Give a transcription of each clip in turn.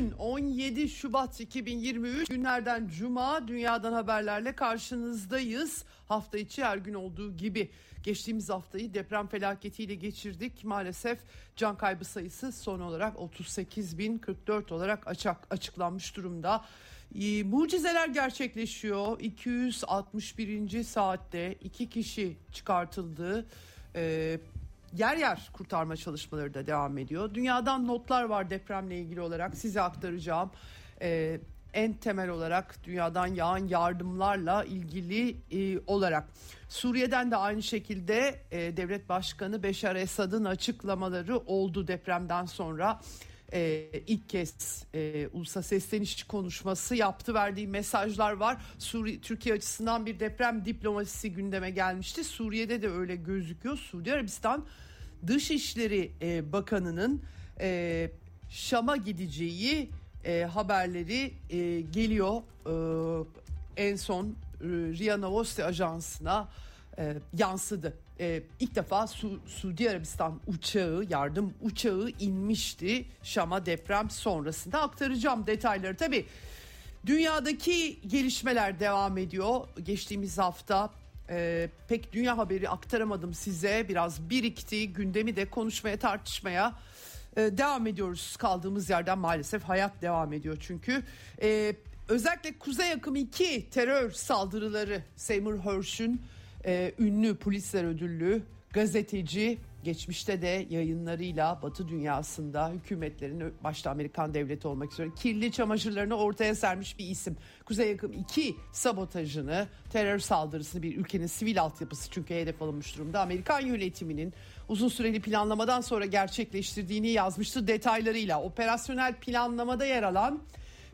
Bugün 17 Şubat 2023 günlerden Cuma dünyadan haberlerle karşınızdayız. Hafta içi her gün olduğu gibi geçtiğimiz haftayı deprem felaketiyle geçirdik. Maalesef can kaybı sayısı son olarak 38.044 olarak açık, açıklanmış durumda. Ee, mucizeler gerçekleşiyor. 261. saatte iki kişi çıkartıldı. Ee, yer yer kurtarma çalışmaları da devam ediyor. Dünyadan notlar var depremle ilgili olarak size aktaracağım. Ee, en temel olarak dünyadan yağan yardımlarla ilgili e, olarak Suriye'den de aynı şekilde e, devlet başkanı Beşar Esad'ın açıklamaları oldu depremden sonra e, ilk kez e, ulusa sesleniş konuşması yaptı verdiği mesajlar var. Suriye Türkiye açısından bir deprem diplomasisi gündeme gelmişti. Suriye'de de öyle gözüküyor. Suudi Arabistan Dışişleri e, Bakanı'nın e, Şam'a gideceği e, haberleri e, geliyor. E, en son e, Ria Novosti ajansına e, yansıdı. E, ilk defa Su, Suudi Arabistan uçağı, yardım uçağı inmişti Şam'a deprem sonrasında. Aktaracağım detayları tabii. Dünyadaki gelişmeler devam ediyor. Geçtiğimiz hafta e, pek dünya haberi aktaramadım size. Biraz birikti. Gündemi de konuşmaya, tartışmaya e, devam ediyoruz. Kaldığımız yerden maalesef hayat devam ediyor çünkü. E, özellikle Kuzey Akım 2 terör saldırıları Seymour Hersh'ün e, ünlü Pulitzer ödüllü gazeteci geçmişte de yayınlarıyla Batı dünyasında hükümetlerin başta Amerikan devleti olmak üzere kirli çamaşırlarını ortaya sermiş bir isim. Kuzey Yakın 2 sabotajını, terör saldırısını bir ülkenin sivil altyapısı çünkü hedef alınmış durumda. Amerikan yönetiminin uzun süreli planlamadan sonra gerçekleştirdiğini yazmıştı detaylarıyla. Operasyonel planlamada yer alan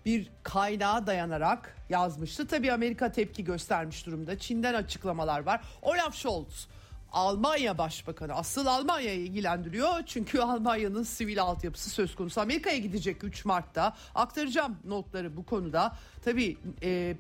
bir kaynağa dayanarak yazmıştı. Tabii Amerika tepki göstermiş durumda. Çin'den açıklamalar var. Olaf Scholz Almanya Başbakanı asıl Almanya'yı ilgilendiriyor. Çünkü Almanya'nın sivil altyapısı söz konusu. Amerika'ya gidecek 3 Mart'ta. Aktaracağım notları bu konuda. Tabii e,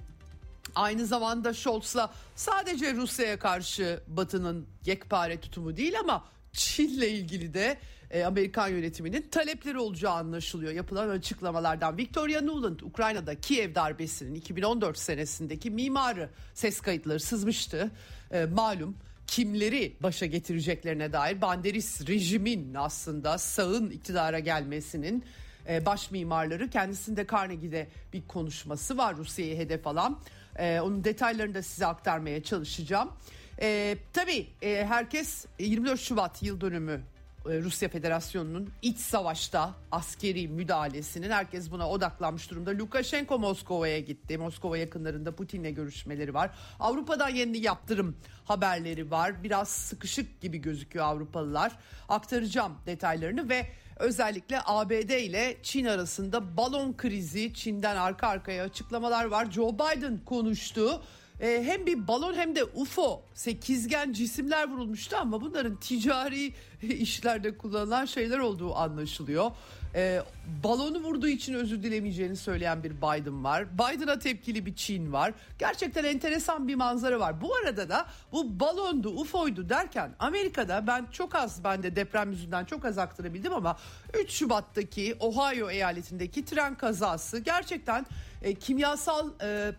aynı zamanda Scholz'la sadece Rusya'ya karşı Batı'nın yekpare tutumu değil ama Çin'le ilgili de e, Amerikan yönetiminin talepleri olacağı anlaşılıyor yapılan açıklamalardan. Victoria Nuland Ukrayna'da Kiev darbesinin 2014 senesindeki mimarı ses kayıtları sızmıştı. E, malum kimleri başa getireceklerine dair Banderis rejimin aslında sağın iktidara gelmesinin e, baş mimarları kendisinde Carnegie'de bir konuşması var Rusya'yı hedef alan. E, onun detaylarını da size aktarmaya çalışacağım. E, tabii herkes 24 Şubat yıl dönümü Rusya Federasyonu'nun iç savaşta askeri müdahalesinin herkes buna odaklanmış durumda. Lukashenko Moskova'ya gitti. Moskova yakınlarında Putin'le görüşmeleri var. Avrupa'dan yeni yaptırım haberleri var. Biraz sıkışık gibi gözüküyor Avrupalılar. Aktaracağım detaylarını ve özellikle ABD ile Çin arasında balon krizi, Çin'den arka arkaya açıklamalar var. Joe Biden konuştu e, hem bir balon hem de UFO sekizgen cisimler vurulmuştu ama bunların ticari işlerde kullanılan şeyler olduğu anlaşılıyor. E, balonu vurduğu için özür dilemeyeceğini söyleyen bir Biden var. Biden'a tepkili bir Çin var. Gerçekten enteresan bir manzara var. Bu arada da bu balondu, UFO'ydu derken Amerika'da ben çok az ben de deprem yüzünden çok az aktarabildim ama 3 Şubat'taki Ohio eyaletindeki tren kazası gerçekten e, kimyasal e,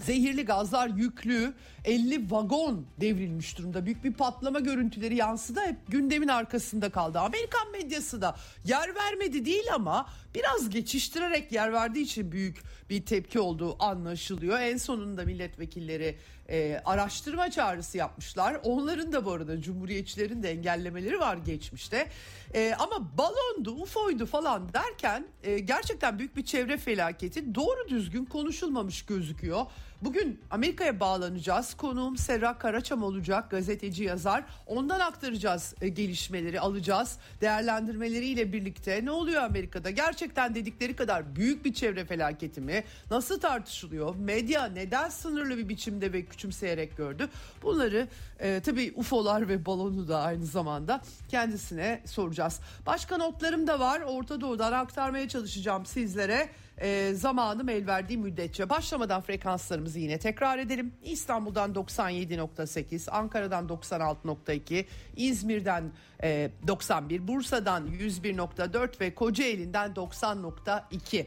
zehirli gazlar yüklü 50 vagon devrilmiş durumda. Büyük bir patlama görüntüleri yansıdı. Hep gündemin arkasında kaldı. Amerikan medyası da yer vermedi değil ama biraz geçiştirerek yer verdiği için büyük bir tepki olduğu anlaşılıyor. En sonunda milletvekilleri e, araştırma çağrısı yapmışlar. Onların da bu arada cumhuriyetçilerin de engellemeleri var geçmişte. E, ama balondu, UFO'ydu falan derken e, gerçekten büyük bir çevre felaketi doğru düzgün konuşulmamış gözüküyor. Bugün Amerika'ya bağlanacağız. Konuğum Serra Karaçam olacak gazeteci yazar. Ondan aktaracağız e, gelişmeleri alacağız. Değerlendirmeleriyle birlikte ne oluyor Amerika'da? Gerçekten dedikleri kadar büyük bir çevre felaketi mi? Nasıl tartışılıyor? Medya neden sınırlı bir biçimde ve küçümseyerek gördü. Bunları e, tabii UFO'lar ve balonu da aynı zamanda kendisine soracağız. Başka notlarım da var. Orta Doğu'dan aktarmaya çalışacağım sizlere e, zamanım el verdiği müddetçe. Başlamadan frekanslarımızı yine tekrar edelim. İstanbul'dan 97.8, Ankara'dan 96.2, İzmir'den e, 91, Bursa'dan 101.4 ve Kocaeli'nden 90.2.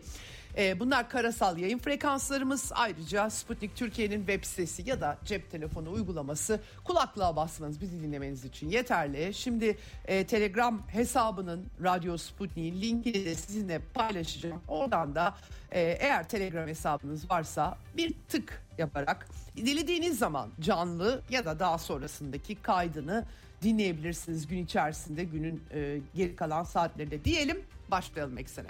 E, bunlar karasal yayın frekanslarımız. Ayrıca Sputnik Türkiye'nin web sitesi ya da cep telefonu uygulaması kulaklığa basmanız bizi dinlemeniz için yeterli. Şimdi e, Telegram hesabının Radyo Sputnik'in linkini de sizinle paylaşacağım. Oradan da e, eğer Telegram hesabınız varsa bir tık yaparak dilediğiniz zaman canlı ya da daha sonrasındaki kaydını dinleyebilirsiniz gün içerisinde günün e, geri kalan saatlerinde diyelim başlayalım eksene.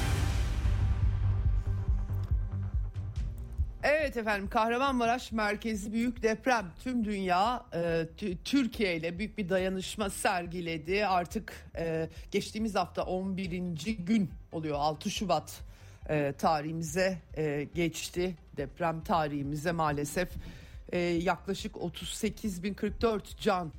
Evet efendim Kahramanmaraş merkezi büyük deprem tüm dünya e, Türkiye ile büyük bir dayanışma sergiledi. Artık e, geçtiğimiz hafta 11. gün oluyor 6 Şubat e, tarihimize e, geçti. Deprem tarihimize maalesef e, yaklaşık 38.044 can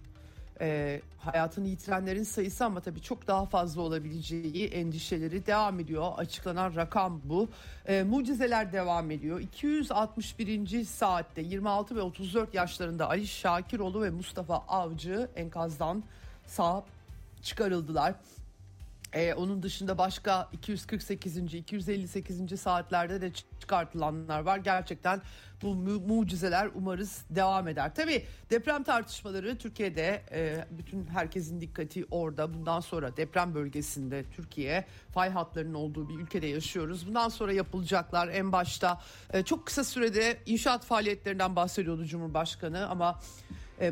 e, hayatını yitirenlerin sayısı ama tabii çok daha fazla olabileceği endişeleri devam ediyor. Açıklanan rakam bu. E, mucizeler devam ediyor. 261. saatte 26 ve 34 yaşlarında Ali Şakiroğlu ve Mustafa Avcı enkazdan sağ çıkarıldılar. Ee, onun dışında başka 248. 258. saatlerde de çıkartılanlar var. Gerçekten bu mu- mucizeler umarız devam eder. Tabii deprem tartışmaları Türkiye'de e, bütün herkesin dikkati orada. Bundan sonra deprem bölgesinde Türkiye fay hatlarının olduğu bir ülkede yaşıyoruz. Bundan sonra yapılacaklar en başta e, çok kısa sürede inşaat faaliyetlerinden bahsediyordu Cumhurbaşkanı ama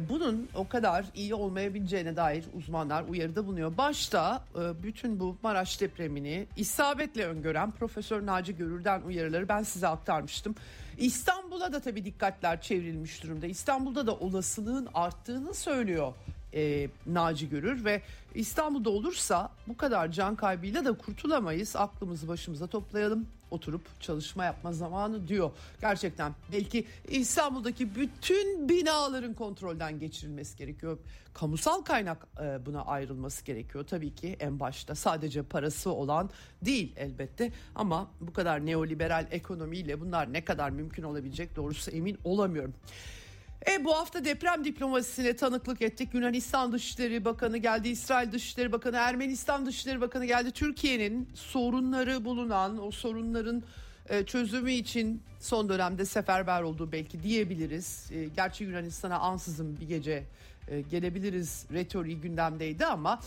bunun o kadar iyi olmayabileceğine dair uzmanlar uyarıda bulunuyor. Başta e, bütün bu Maraş depremini isabetle öngören Profesör Naci Görür'den uyarıları ben size aktarmıştım. İstanbul'a da tabii dikkatler çevrilmiş durumda. İstanbul'da da olasılığın arttığını söylüyor e, Naci Görür ve İstanbul'da olursa bu kadar can kaybıyla da kurtulamayız. Aklımızı başımıza toplayalım oturup çalışma yapma zamanı diyor. Gerçekten belki İstanbul'daki bütün binaların kontrolden geçirilmesi gerekiyor. Kamusal kaynak e, buna ayrılması gerekiyor tabii ki en başta. Sadece parası olan değil elbette ama bu kadar neoliberal ekonomiyle bunlar ne kadar mümkün olabilecek doğrusu emin olamıyorum. E, bu hafta deprem diplomasisine tanıklık ettik. Yunanistan Dışişleri Bakanı geldi, İsrail Dışişleri Bakanı, Ermenistan Dışişleri Bakanı geldi. Türkiye'nin sorunları bulunan, o sorunların e, çözümü için son dönemde seferber olduğu belki diyebiliriz. E, gerçi Yunanistan'a ansızın bir gece e, gelebiliriz retoriği gündemdeydi ama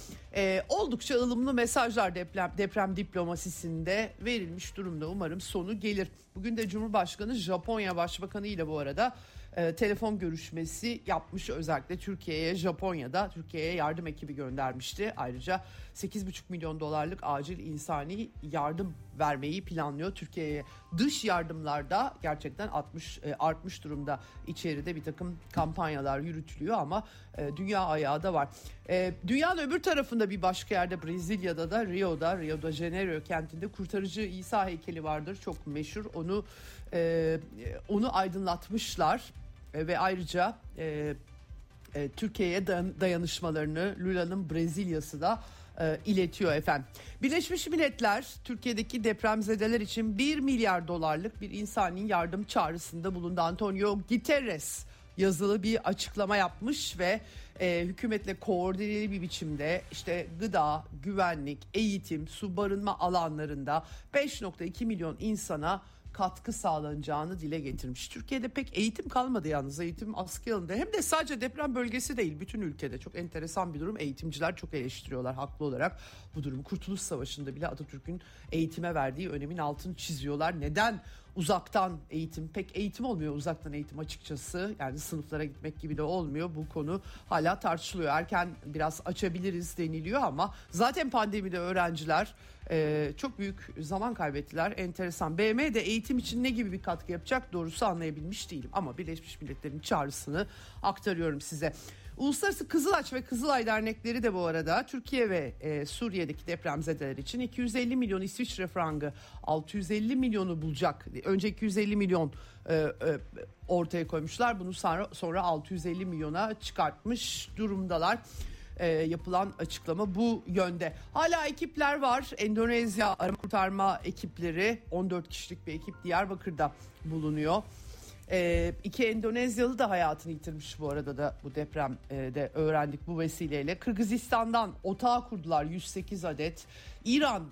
oldukça ılımlı mesajlar deprem, deprem diplomasisinde verilmiş durumda. Umarım sonu gelir. Bugün de Cumhurbaşkanı Japonya Başbakanı ile bu arada e, telefon görüşmesi yapmış özellikle Türkiye'ye Japonya'da Türkiye'ye yardım ekibi göndermişti. Ayrıca 8,5 milyon dolarlık acil insani yardım vermeyi planlıyor Türkiye'ye. Dış yardımlarda gerçekten 60 e, artmış durumda içeride bir takım kampanyalar yürütülüyor ama e, dünya ayağı da var. E, dünyanın öbür tarafında bir başka yerde Brezilya'da da Rio'da Rio de Janeiro kentinde kurtarıcı İsa heykeli vardır. Çok meşhur. Onu e, onu aydınlatmışlar e, ve ayrıca e, e, Türkiye'ye dayanışmalarını Lula'nın Brezilya'sı da e, iletiyor efendim. Birleşmiş Milletler Türkiye'deki depremzedeler için 1 milyar dolarlık bir insani yardım çağrısında bulundu. Antonio Guterres yazılı bir açıklama yapmış ve e, hükümetle koordineli bir biçimde işte gıda, güvenlik, eğitim, su barınma alanlarında 5.2 milyon insana katkı sağlanacağını dile getirmiş. Türkiye'de pek eğitim kalmadı yalnız eğitim askıya alındı. Hem de sadece deprem bölgesi değil bütün ülkede çok enteresan bir durum. Eğitimciler çok eleştiriyorlar haklı olarak bu durumu. Kurtuluş Savaşı'nda bile Atatürk'ün eğitime verdiği önemin altını çiziyorlar. Neden uzaktan eğitim pek eğitim olmuyor uzaktan eğitim açıkçası yani sınıflara gitmek gibi de olmuyor bu konu hala tartışılıyor erken biraz açabiliriz deniliyor ama zaten pandemide öğrenciler e, çok büyük zaman kaybettiler enteresan BM de eğitim için ne gibi bir katkı yapacak doğrusu anlayabilmiş değilim ama Birleşmiş Milletler'in çağrısını aktarıyorum size. Uluslararası Kızılaç ve Kızılay dernekleri de bu arada Türkiye ve e, Suriye'deki depremzedeler için 250 milyon İsviçre frangı 650 milyonu bulacak. Önce 250 milyon e, e, ortaya koymuşlar. Bunu sonra, sonra 650 milyona çıkartmış durumdalar. E, yapılan açıklama bu yönde. Hala ekipler var. Endonezya arama kurtarma ekipleri 14 kişilik bir ekip Diyarbakır'da bulunuyor. E, iki Endonezyalı da hayatını yitirmiş bu arada da bu depremde öğrendik bu vesileyle. Kırgızistan'dan otağı kurdular 108 adet. İran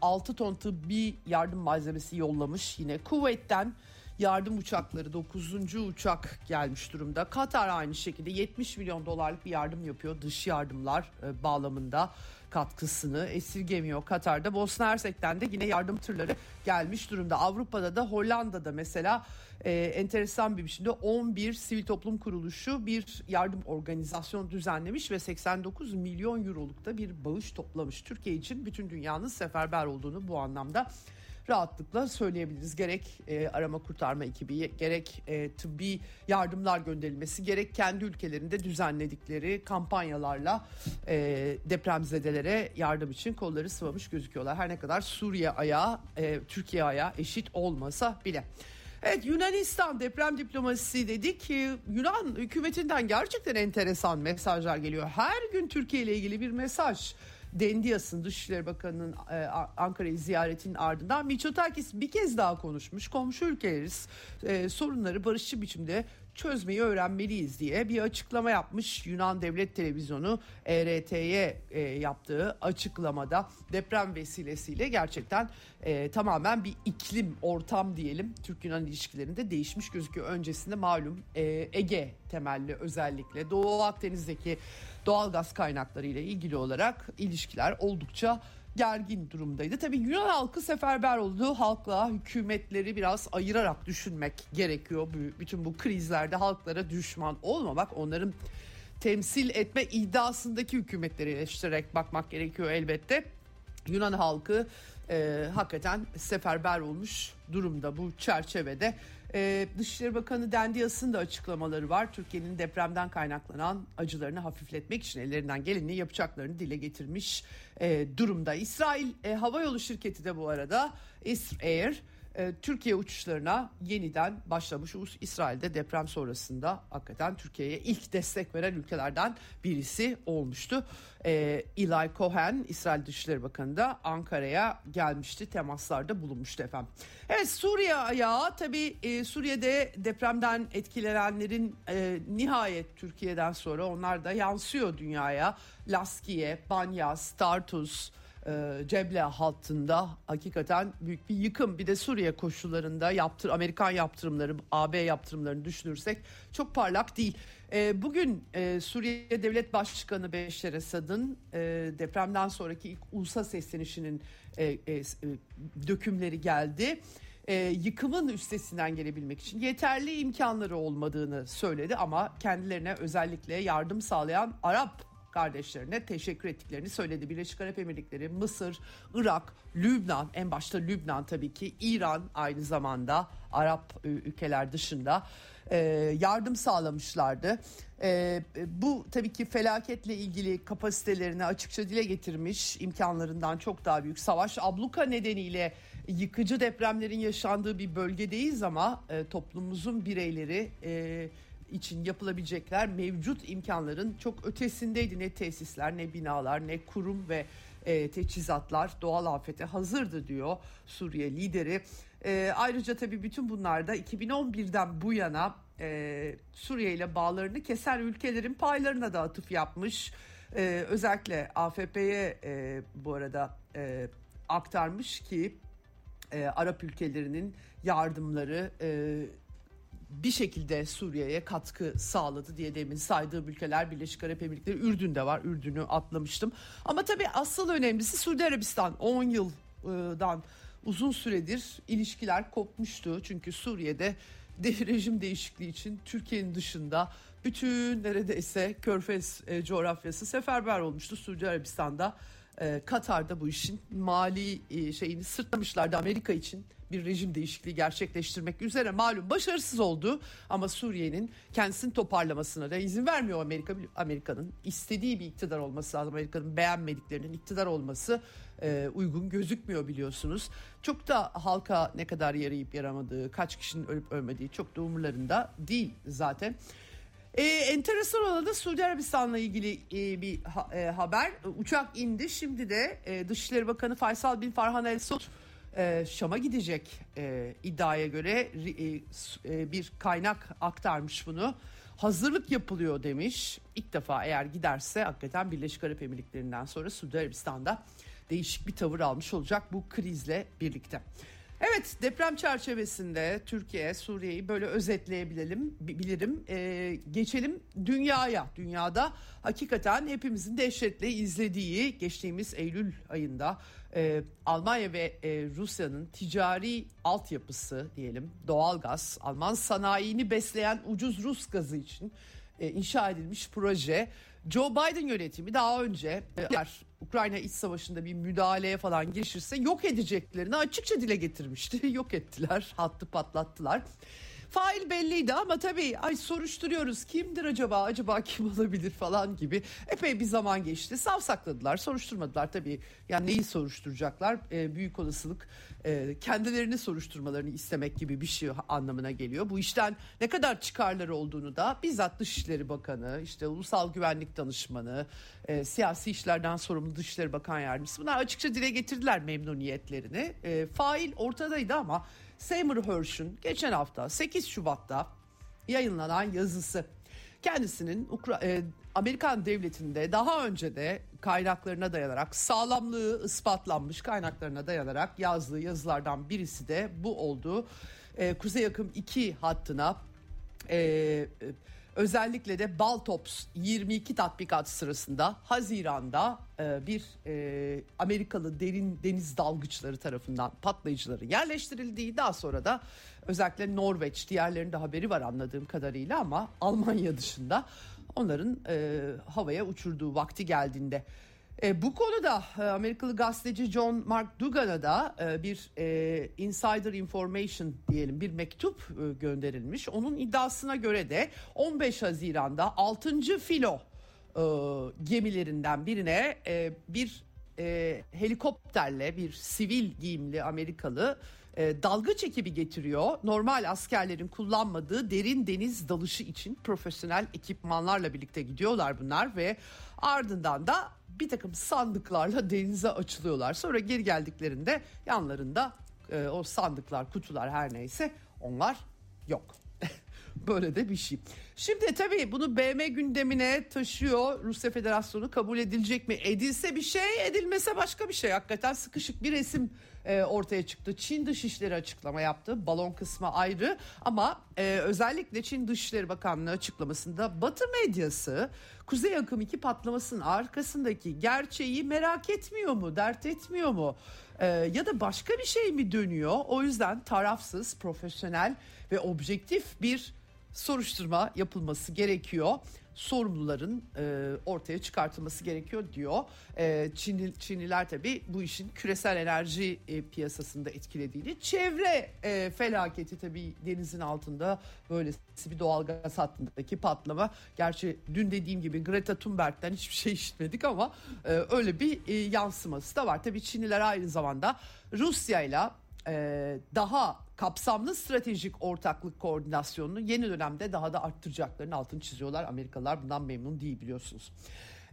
6 ton tıbbi yardım malzemesi yollamış yine. Kuveyt'ten yardım uçakları 9. uçak gelmiş durumda. Katar aynı şekilde 70 milyon dolarlık bir yardım yapıyor dış yardımlar e, bağlamında katkısını esirgemiyor Katar'da. Bosna Hersek'ten de yine yardım tırları gelmiş durumda. Avrupa'da da Hollanda'da mesela e, enteresan bir biçimde 11 sivil toplum kuruluşu bir yardım organizasyonu düzenlemiş ve 89 milyon euroluk da bir bağış toplamış. Türkiye için bütün dünyanın seferber olduğunu bu anlamda rahatlıkla söyleyebiliriz. Gerek e, arama kurtarma ekibi, gerek e, tıbbi yardımlar gönderilmesi, gerek kendi ülkelerinde düzenledikleri kampanyalarla e, depremzedelere yardım için kolları sıvamış gözüküyorlar. Her ne kadar Suriye ayağı, e, Türkiye ayağı eşit olmasa bile. Evet Yunanistan deprem diplomasisi dedik. Yunan hükümetinden gerçekten enteresan mesajlar geliyor. Her gün Türkiye ile ilgili bir mesaj. Dendias'ın Dışişleri Bakanı'nın e, Ankara'yı ziyaretinin ardından. Mitsotakis bir kez daha konuşmuş. Komşu ülkeleriz. E, sorunları barışçı biçimde çözmeyi öğrenmeliyiz diye bir açıklama yapmış Yunan Devlet Televizyonu ERT'ye e, yaptığı açıklamada. Deprem vesilesiyle gerçekten e, tamamen bir iklim ortam diyelim. Türk-Yunan ilişkilerinde değişmiş gözüküyor. Öncesinde malum e, Ege temelli özellikle. Doğu Akdeniz'deki doğal gaz kaynakları ile ilgili olarak ilişkiler oldukça gergin durumdaydı. Tabii Yunan halkı seferber oldu. Halkla hükümetleri biraz ayırarak düşünmek gerekiyor. Bütün bu krizlerde halklara düşman olmamak, onların temsil etme iddiasındaki hükümetleri eleştirerek bakmak gerekiyor elbette. Yunan halkı e, hakikaten seferber olmuş durumda bu çerçevede. Ee, Dışişleri Bakanı Dendias'ın da açıklamaları var. Türkiye'nin depremden kaynaklanan acılarını hafifletmek için ellerinden geleni yapacaklarını dile getirmiş e, durumda. İsrail e, Havayolu Şirketi de bu arada İsrail e, Türkiye uçuşlarına yeniden başlamış. İsrail'de deprem sonrasında hakikaten Türkiye'ye ilk destek veren ülkelerden birisi olmuştu. E, Eli Cohen, İsrail Dışişleri Bakanı da Ankara'ya gelmişti. Temaslarda bulunmuştu efendim. Evet Suriye ayağı tabii e, Suriye'de depremden etkilenenlerin e, nihayet Türkiye'den sonra onlar da yansıyor dünyaya. Laskiye, Banyas, Tartus, e, Ceble hattında hakikaten büyük bir yıkım. Bir de Suriye koşullarında yaptır Amerikan yaptırımları, AB yaptırımlarını düşünürsek çok parlak değil. E, bugün e, Suriye Devlet Başkanı Beşer Esad'ın e, depremden sonraki ilk ulusal seslenişinin e, e, dökümleri geldi. E, yıkımın üstesinden gelebilmek için yeterli imkanları olmadığını söyledi ama kendilerine özellikle yardım sağlayan Arap kardeşlerine teşekkür ettiklerini söyledi. Birleşik Arap Emirlikleri, Mısır, Irak, Lübnan, en başta Lübnan tabii ki, İran aynı zamanda Arap ülkeler dışında e, yardım sağlamışlardı. E, bu tabii ki felaketle ilgili kapasitelerini açıkça dile getirmiş, imkanlarından çok daha büyük savaş abluka nedeniyle yıkıcı depremlerin yaşandığı bir bölgedeyiz ama e, toplumumuzun bireyleri için yapılabilecekler mevcut imkanların çok ötesindeydi. Ne tesisler ne binalar ne kurum ve e, teçhizatlar doğal afete hazırdı diyor Suriye lideri. E, ayrıca tabii bütün bunlarda 2011'den bu yana e, Suriye ile bağlarını kesen ülkelerin paylarına da atıf yapmış. E, özellikle AFP'ye e, bu arada e, aktarmış ki e, Arap ülkelerinin yardımları e, bir şekilde Suriye'ye katkı sağladı diye demin saydığım ülkeler Birleşik Arap Emirlikleri Ürdün'de var. Ürdün'ü atlamıştım. Ama tabii asıl önemlisi Suudi Arabistan 10 yıldan uzun süredir ilişkiler kopmuştu. Çünkü Suriye'de de rejim değişikliği için Türkiye'nin dışında bütün neredeyse Körfez e, coğrafyası seferber olmuştu. Suudi Arabistan'da, e, Katar'da bu işin mali e, şeyini sırtlamışlardı Amerika için bir rejim değişikliği gerçekleştirmek üzere malum başarısız oldu ama Suriye'nin kendisini toparlamasına da izin vermiyor Amerika Amerika'nın istediği bir iktidar olması lazım Amerika'nın beğenmediklerinin iktidar olması e, uygun gözükmüyor biliyorsunuz çok da halka ne kadar yarayıp yaramadığı kaç kişinin ölüp ölmediği çok da umurlarında değil zaten. Ee, enteresan olan da Suudi Arabistan'la ilgili e, bir ha, e, haber. Uçak indi. Şimdi de e, Dışişleri Bakanı Faysal bin Farhan El Saud e, Şam'a gidecek e, iddiaya göre e, e, bir kaynak aktarmış bunu. Hazırlık yapılıyor demiş. İlk defa eğer giderse hakikaten Birleşik Arap Emirlikleri'nden sonra Suudi Arabistan'da değişik bir tavır almış olacak bu krizle birlikte. Evet deprem çerçevesinde Türkiye, Suriye'yi böyle özetleyebilelim, bilirim. Ee, geçelim dünyaya. Dünyada hakikaten hepimizin dehşetle izlediği geçtiğimiz Eylül ayında e, Almanya ve e, Rusya'nın ticari altyapısı diyelim doğalgaz, Alman sanayini besleyen ucuz Rus gazı için e, inşa edilmiş proje. Joe Biden yönetimi daha önce eğer Ukrayna iç savaşında bir müdahaleye falan girişirse yok edeceklerini açıkça dile getirmişti. yok ettiler, hattı patlattılar. Fail belliydi ama tabii ay soruşturuyoruz kimdir acaba acaba kim olabilir falan gibi epey bir zaman geçti. Savsakladılar soruşturmadılar tabii yani neyi soruşturacaklar e, büyük olasılık e, kendilerini soruşturmalarını istemek gibi bir şey anlamına geliyor. Bu işten ne kadar çıkarları olduğunu da bizzat Dışişleri Bakanı işte Ulusal Güvenlik Danışmanı e, siyasi işlerden sorumlu Dışişleri Bakan Yardımcısı bunlar açıkça dile getirdiler memnuniyetlerini. E, fail ortadaydı ama Seymour Hersh'ün geçen hafta 8 Şubat'ta yayınlanan yazısı kendisinin Ukra e, Amerikan devletinde daha önce de kaynaklarına dayanarak sağlamlığı ispatlanmış kaynaklarına dayanarak yazdığı yazılardan birisi de bu oldu. E, Kuzey Akım 2 hattına e, Özellikle de Baltops 22 tatbikat sırasında Haziran'da e, bir e, Amerikalı derin deniz dalgıçları tarafından patlayıcıların yerleştirildiği daha sonra da özellikle Norveç diğerlerinde haberi var anladığım kadarıyla ama Almanya dışında onların e, havaya uçurduğu vakti geldiğinde e, bu konuda e, Amerikalı gazeteci John Mark Dugan'a da e, bir e, insider information diyelim bir mektup e, gönderilmiş. Onun iddiasına göre de 15 Haziran'da 6. filo e, gemilerinden birine e, bir e, helikopterle bir sivil giyimli Amerikalı e, dalgıç ekibi getiriyor. Normal askerlerin kullanmadığı derin deniz dalışı için profesyonel ekipmanlarla birlikte gidiyorlar bunlar ve ardından da bir takım sandıklarla denize açılıyorlar. Sonra geri geldiklerinde yanlarında e, o sandıklar, kutular her neyse onlar yok. Böyle de bir şey. Şimdi tabii bunu BM gündemine taşıyor. Rusya Federasyonu kabul edilecek mi? Edilse bir şey, edilmese başka bir şey. Hakikaten sıkışık bir resim e, ortaya çıktı. Çin Dışişleri açıklama yaptı. Balon kısmı ayrı ama e, özellikle Çin Dışişleri Bakanlığı açıklamasında Batı medyası Kuzey Akım 2 patlamasının arkasındaki gerçeği merak etmiyor mu, dert etmiyor mu? E, ya da başka bir şey mi dönüyor? O yüzden tarafsız, profesyonel ve objektif bir soruşturma yapılması gerekiyor sorumluların e, ortaya çıkartılması gerekiyor diyor. E, Çinli, Çinliler tabii bu işin küresel enerji e, piyasasında etkilediğini, çevre e, felaketi tabii denizin altında böylesi bir doğalgaz hattındaki patlama. Gerçi dün dediğim gibi Greta Thunberg'den hiçbir şey işitmedik ama e, öyle bir e, yansıması da var. Tabii Çinliler aynı zamanda Rusya ile daha kapsamlı stratejik ortaklık koordinasyonunu yeni dönemde daha da arttıracaklarını altını çiziyorlar. Amerikalılar bundan memnun değil biliyorsunuz.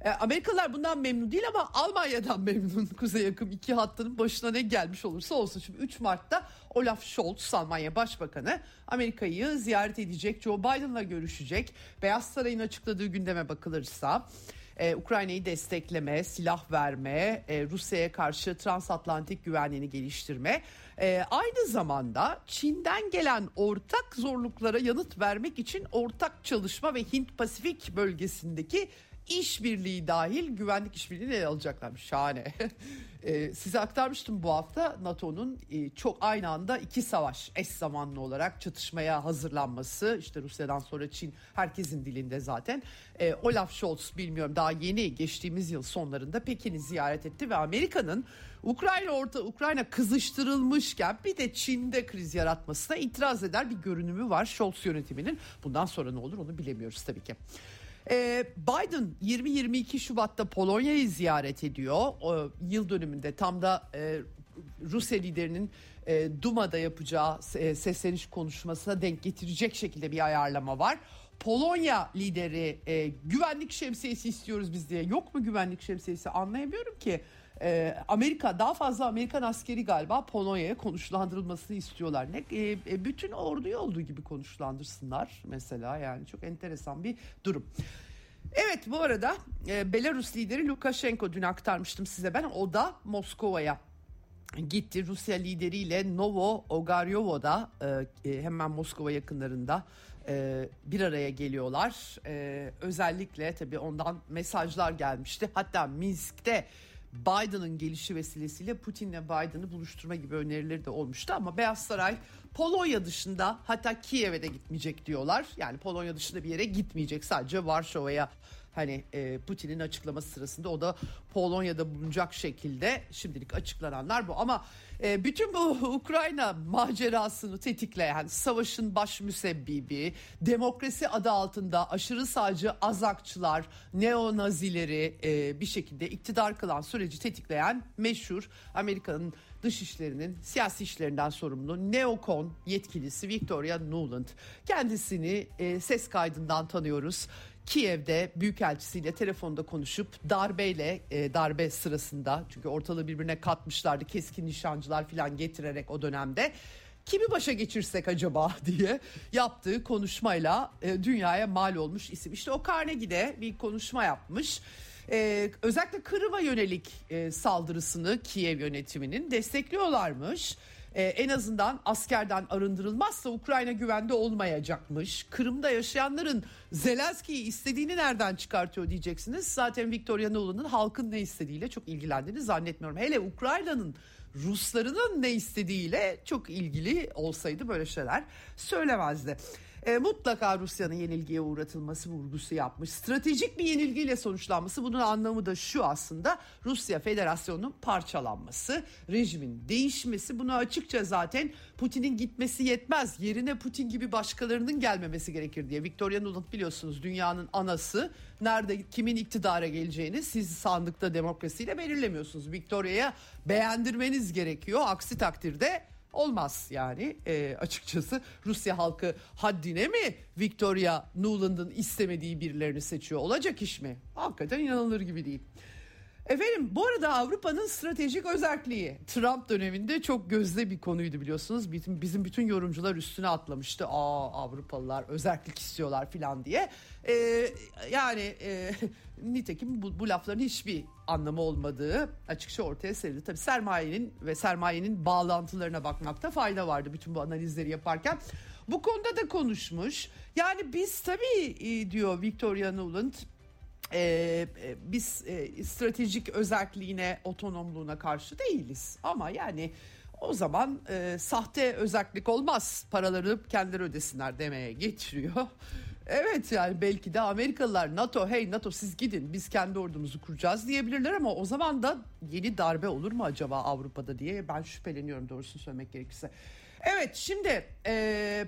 E, Amerikalılar bundan memnun değil ama Almanya'dan memnun. Kuzey yakın iki hattının başına ne gelmiş olursa olsun. Şimdi 3 Mart'ta Olaf Scholz Almanya Başbakanı Amerika'yı ziyaret edecek. Joe Biden'la görüşecek. Beyaz Saray'ın açıkladığı gündeme bakılırsa e, Ukrayna'yı destekleme, silah verme, e, Rusya'ya karşı transatlantik güvenliğini geliştirme, e, aynı zamanda Çin'den gelen ortak zorluklara yanıt vermek için ortak çalışma ve Hint Pasifik bölgesindeki işbirliği dahil güvenlik işbirliğini ele alacaklarmış. Şahane. e, size aktarmıştım bu hafta NATO'nun e, çok aynı anda iki savaş eş zamanlı olarak çatışmaya hazırlanması. İşte Rusya'dan sonra Çin herkesin dilinde zaten. E, Olaf Scholz bilmiyorum daha yeni geçtiğimiz yıl sonlarında Pekin'i ziyaret etti ve Amerika'nın Ukrayna orta Ukrayna kızıştırılmışken bir de Çin'de kriz yaratmasına itiraz eder bir görünümü var Scholz yönetiminin. Bundan sonra ne olur onu bilemiyoruz tabii ki. Ee, Biden 20-22 Şubat'ta Polonya'yı ziyaret ediyor. O, yıl dönümünde tam da e, Rusya liderinin e, Duma'da yapacağı e, sesleniş konuşmasına denk getirecek şekilde bir ayarlama var. Polonya lideri e, güvenlik şemsiyesi istiyoruz biz diye. Yok mu güvenlik şemsiyesi anlayamıyorum ki. E, Amerika daha fazla Amerikan askeri galiba Polonya'ya konuşlandırılmasını istiyorlar. Ne e, e, bütün orduyu olduğu gibi konuşlandırsınlar mesela yani çok enteresan bir durum. Evet bu arada e, Belarus lideri Lukashenko dün aktarmıştım size ben o da Moskova'ya gitti Rusya lideriyle Novo Ogaryovo'da hemen Moskova yakınlarında bir araya geliyorlar. Özellikle tabii ondan mesajlar gelmişti. Hatta Minsk'te Biden'ın gelişi vesilesiyle Putin'le Biden'ı buluşturma gibi önerileri de olmuştu. Ama Beyaz Saray Polonya dışında hatta Kiev'e de gitmeyecek diyorlar. Yani Polonya dışında bir yere gitmeyecek sadece Varşova'ya hani e, Putin'in açıklaması sırasında. O da Polonya'da bulunacak şekilde. Şimdilik açıklananlar bu. Ama e, bütün bu Ukrayna macerasını tetikleyen savaşın baş müsebbibi demokrasi adı altında aşırı sağcı azakçılar neonazileri e, bir şekilde iktidar kılan süreci tetikleyen meşhur Amerika'nın dış işlerinin siyasi işlerinden sorumlu neokon yetkilisi Victoria Nuland kendisini e, ses kaydından tanıyoruz. Kiev'de büyükelçisiyle telefonda konuşup darbeyle e, darbe sırasında çünkü ortalığı birbirine katmışlardı keskin nişancılar falan getirerek o dönemde kimi başa geçirsek acaba diye yaptığı konuşmayla e, dünyaya mal olmuş isim. İşte o Carnegie'de bir konuşma yapmış. Ee, özellikle Kırım'a yönelik e, saldırısını Kiev yönetiminin destekliyorlarmış e, en azından askerden arındırılmazsa Ukrayna güvende olmayacakmış. Kırım'da yaşayanların Zelenski'yi istediğini nereden çıkartıyor diyeceksiniz. Zaten Victoria Nuland'ın halkın ne istediğiyle çok ilgilendiğini zannetmiyorum. Hele Ukrayna'nın Ruslarının ne istediğiyle çok ilgili olsaydı böyle şeyler söylemezdi e, mutlaka Rusya'nın yenilgiye uğratılması vurgusu yapmış. Stratejik bir yenilgiyle sonuçlanması bunun anlamı da şu aslında Rusya Federasyonu'nun parçalanması, rejimin değişmesi. Bunu açıkça zaten Putin'in gitmesi yetmez. Yerine Putin gibi başkalarının gelmemesi gerekir diye. Victoria Nuland biliyorsunuz dünyanın anası. Nerede kimin iktidara geleceğini siz sandıkta demokrasiyle belirlemiyorsunuz. Victoria'ya beğendirmeniz gerekiyor. Aksi takdirde olmaz yani e, açıkçası Rusya halkı haddine mi Victoria Nuland'ın istemediği birilerini seçiyor olacak iş mi? Hakikaten inanılır gibi değil. Efendim bu arada Avrupa'nın stratejik özelliği Trump döneminde çok gözde bir konuydu biliyorsunuz. Bizim, bizim bütün yorumcular üstüne atlamıştı. Aa Avrupalılar özellik istiyorlar filan diye. Ee, yani e, nitekim bu, bu lafların hiçbir anlamı olmadığı açıkça ortaya serildi. Tabii sermayenin ve sermayenin bağlantılarına bakmakta fayda vardı bütün bu analizleri yaparken. Bu konuda da konuşmuş. Yani biz tabii e, diyor Victoria Nuland ee, biz e, stratejik özelliğine, otonomluğuna karşı değiliz. Ama yani o zaman e, sahte özellik olmaz. Paraları kendileri ödesinler demeye getiriyor. Evet yani belki de Amerikalılar NATO hey NATO siz gidin biz kendi ordumuzu kuracağız diyebilirler ama o zaman da yeni darbe olur mu acaba Avrupa'da diye ben şüpheleniyorum doğrusunu söylemek gerekirse. Evet şimdi e,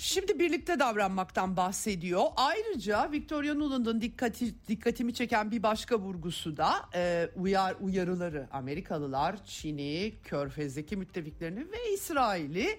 Şimdi birlikte davranmaktan bahsediyor. Ayrıca Victoria Nuland'ın dikkati, dikkatimi çeken bir başka vurgusu da e, uyar uyarıları. Amerikalılar Çin'i, Körfez'deki müttefiklerini ve İsrail'i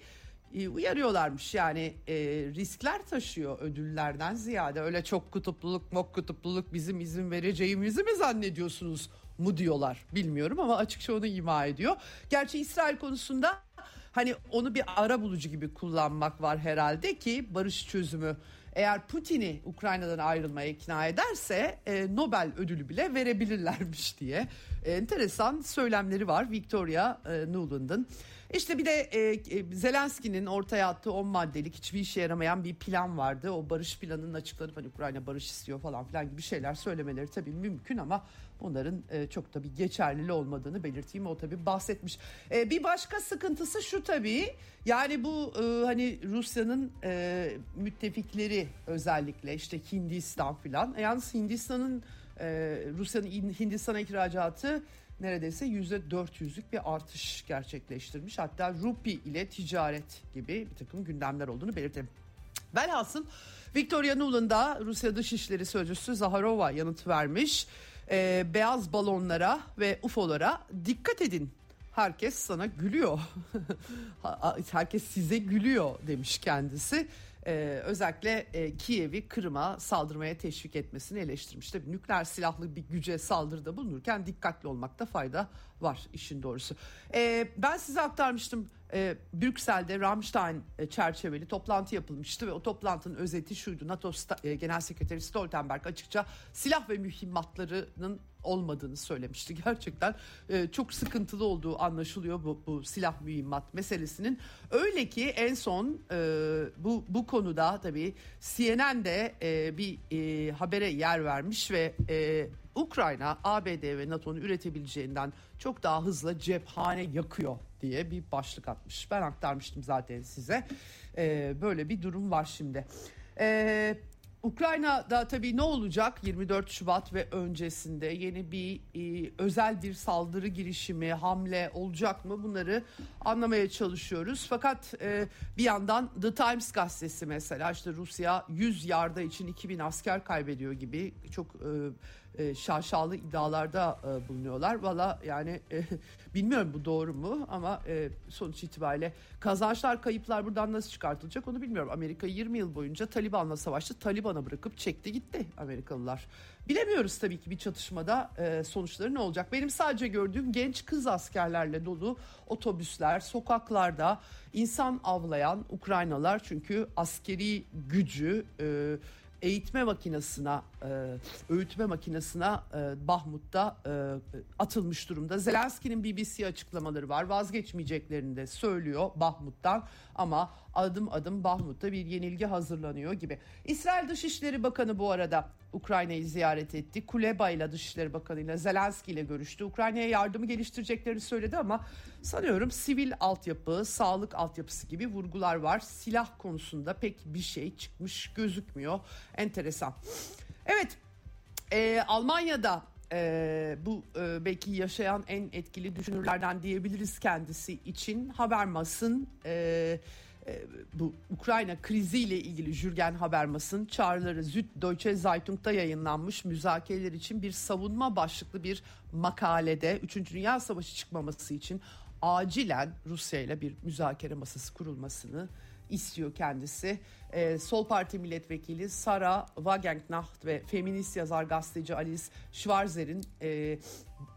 e, uyarıyorlarmış. Yani e, riskler taşıyor ödüllerden ziyade. Öyle çok kutupluluk, mok kutupluluk bizim izin vereceğimizi mi zannediyorsunuz mu diyorlar. Bilmiyorum ama açıkça onu ima ediyor. Gerçi İsrail konusunda Hani onu bir ara bulucu gibi kullanmak var herhalde ki barış çözümü eğer Putin'i Ukrayna'dan ayrılmaya ikna ederse e, Nobel ödülü bile verebilirlermiş diye enteresan söylemleri var Victoria e, Nuland'ın. İşte bir de e, e, Zelenski'nin ortaya attığı 10 maddelik hiçbir işe yaramayan bir plan vardı. O barış planının açıklanıp hani Ukrayna barış istiyor falan filan gibi şeyler söylemeleri tabii mümkün ama bunların e, çok tabii geçerli olmadığını belirteyim. O tabii bahsetmiş. E, bir başka sıkıntısı şu tabii yani bu e, hani Rusya'nın e, müttefikleri özellikle işte Hindistan filan. Yalnız Hindistan'ın Rusya'nın Hindistan'a ihracatı neredeyse yüzde dört yüzlük bir artış gerçekleştirmiş. Hatta rupi ile ticaret gibi bir takım gündemler olduğunu belirtelim. Velhasıl Victoria Nuland'a Rusya Dışişleri Sözcüsü Zaharova yanıt vermiş. Ee, beyaz balonlara ve UFO'lara dikkat edin. Herkes sana gülüyor. Herkes size gülüyor demiş kendisi e, özellikle e, Kiev'i Kırım'a saldırmaya teşvik etmesini eleştirmiş. Tabii nükleer silahlı bir güce saldırıda bulunurken dikkatli olmakta fayda var işin doğrusu. E, ben size aktarmıştım e, Brüksel'de Ramstein e, çerçeveli toplantı yapılmıştı ve o toplantının özeti şuydu. NATO e, Genel Sekreteri Stoltenberg açıkça silah ve mühimmatlarının olmadığını söylemişti. Gerçekten e, çok sıkıntılı olduğu anlaşılıyor bu, bu silah mühimmat meselesinin. Öyle ki en son e, bu bu konuda tabii CNN de e, bir e, habere yer vermiş ve e, Ukrayna ABD ve NATO'nun üretebileceğinden çok daha hızlı cephane yakıyor diye bir başlık atmış. Ben aktarmıştım zaten size. E, böyle bir durum var şimdi. E, Ukrayna'da tabii ne olacak 24 Şubat ve öncesinde yeni bir e, özel bir saldırı girişimi, hamle olacak mı bunları anlamaya çalışıyoruz. Fakat e, bir yandan The Times gazetesi mesela işte Rusya 100 yarda için 2000 asker kaybediyor gibi çok e, e, şaşalı iddialarda e, bulunuyorlar. Valla yani e, bilmiyorum bu doğru mu ama e, sonuç itibariyle kazançlar kayıplar buradan nasıl çıkartılacak onu bilmiyorum. Amerika 20 yıl boyunca Taliban'la savaştı. Taliban'a bırakıp çekti gitti Amerikalılar. Bilemiyoruz tabii ki bir çatışmada e, sonuçları ne olacak. Benim sadece gördüğüm genç kız askerlerle dolu otobüsler, sokaklarda insan avlayan Ukraynalar çünkü askeri gücü... E, eğitme makinesine, e, öğütme makinesine e, Bahmut'ta e, atılmış durumda. Zelenski'nin BBC açıklamaları var. Vazgeçmeyeceklerini de söylüyor Bahmut'tan ama adım adım Bahmut'ta bir yenilgi hazırlanıyor gibi. İsrail Dışişleri Bakanı bu arada Ukrayna'yı ziyaret etti. Kuleba ile Dışişleri Bakanı ile Zelenski ile görüştü. Ukrayna'ya yardımı geliştireceklerini söyledi ama sanıyorum sivil altyapı, sağlık altyapısı gibi vurgular var. Silah konusunda pek bir şey çıkmış gözükmüyor. Enteresan. Evet, e, Almanya'da e, bu e, belki yaşayan en etkili düşünürlerden diyebiliriz kendisi için Habermas'ın e, e, bu Ukrayna kriziyle ilgili Jürgen Habermas'ın çağrıları Süddeutsche Zeitung'da yayınlanmış müzakereler için bir savunma başlıklı bir makalede 3. Dünya Savaşı çıkmaması için acilen Rusya ile bir müzakere masası kurulmasını istiyor kendisi. Ee, Sol Parti milletvekili Sara Wagenknecht ve feminist yazar gazeteci Alice Schwarzer'in e,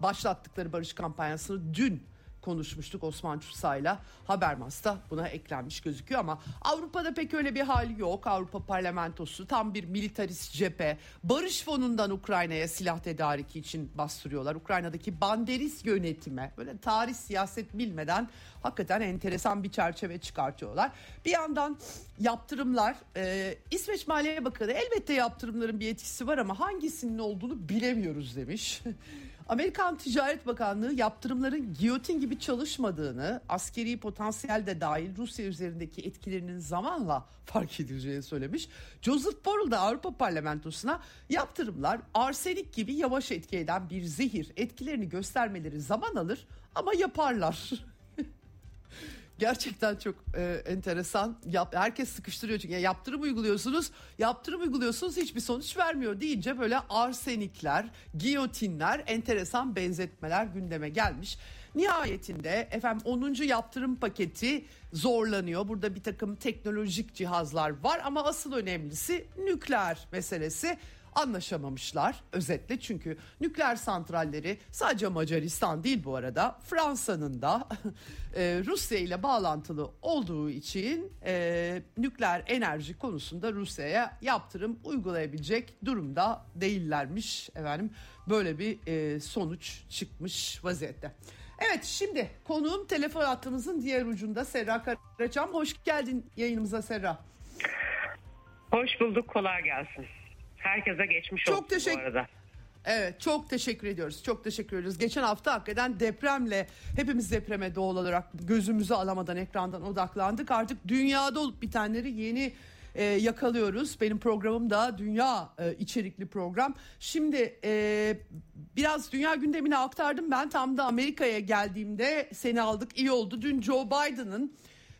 başlattıkları barış kampanyasını dün konuşmuştuk Osman Çusa'yla. Habermas'ta buna eklenmiş gözüküyor ama Avrupa'da pek öyle bir hal yok. Avrupa Parlamentosu tam bir militarist cephe. Barış fonundan Ukrayna'ya silah tedariki için bastırıyorlar. Ukrayna'daki banderis yönetime böyle tarih siyaset bilmeden hakikaten enteresan bir çerçeve çıkartıyorlar. Bir yandan yaptırımlar e, İsveç Maliye Bakanı elbette yaptırımların bir etkisi var ama hangisinin olduğunu bilemiyoruz demiş. Amerikan Ticaret Bakanlığı yaptırımların giyotin gibi çalışmadığını, askeri potansiyel de dahil Rusya üzerindeki etkilerinin zamanla fark edileceğini söylemiş. Joseph Borrell da Avrupa Parlamentosu'na yaptırımlar arsenik gibi yavaş etki eden bir zehir etkilerini göstermeleri zaman alır ama yaparlar Gerçekten çok e, enteresan. Yap, herkes sıkıştırıyor çünkü yani yaptırım uyguluyorsunuz. Yaptırım uyguluyorsunuz hiçbir sonuç vermiyor deyince böyle arsenikler, giyotinler, enteresan benzetmeler gündeme gelmiş. Nihayetinde efendim 10. yaptırım paketi zorlanıyor. Burada bir takım teknolojik cihazlar var ama asıl önemlisi nükleer meselesi. Anlaşamamışlar özetle çünkü nükleer santralleri sadece Macaristan değil bu arada Fransa'nın da e, Rusya ile bağlantılı olduğu için e, nükleer enerji konusunda Rusya'ya yaptırım uygulayabilecek durumda değillermiş efendim böyle bir e, sonuç çıkmış vaziyette. Evet şimdi konuğum telefon hattımızın diğer ucunda Serra Karaçam. Hoş geldin yayınımıza Serra. Hoş bulduk kolay gelsin. Herkese geçmiş Çok olsun teşekkür- bu arada. Evet çok teşekkür ediyoruz. Çok teşekkür ediyoruz. Geçen hafta hakikaten depremle hepimiz depreme doğal olarak gözümüzü alamadan ekrandan odaklandık. Artık dünyada olup bitenleri yeni e, yakalıyoruz. Benim programım da dünya e, içerikli program. Şimdi e, biraz dünya gündemini aktardım ben. Tam da Amerika'ya geldiğimde seni aldık iyi oldu. Dün Joe Biden'ın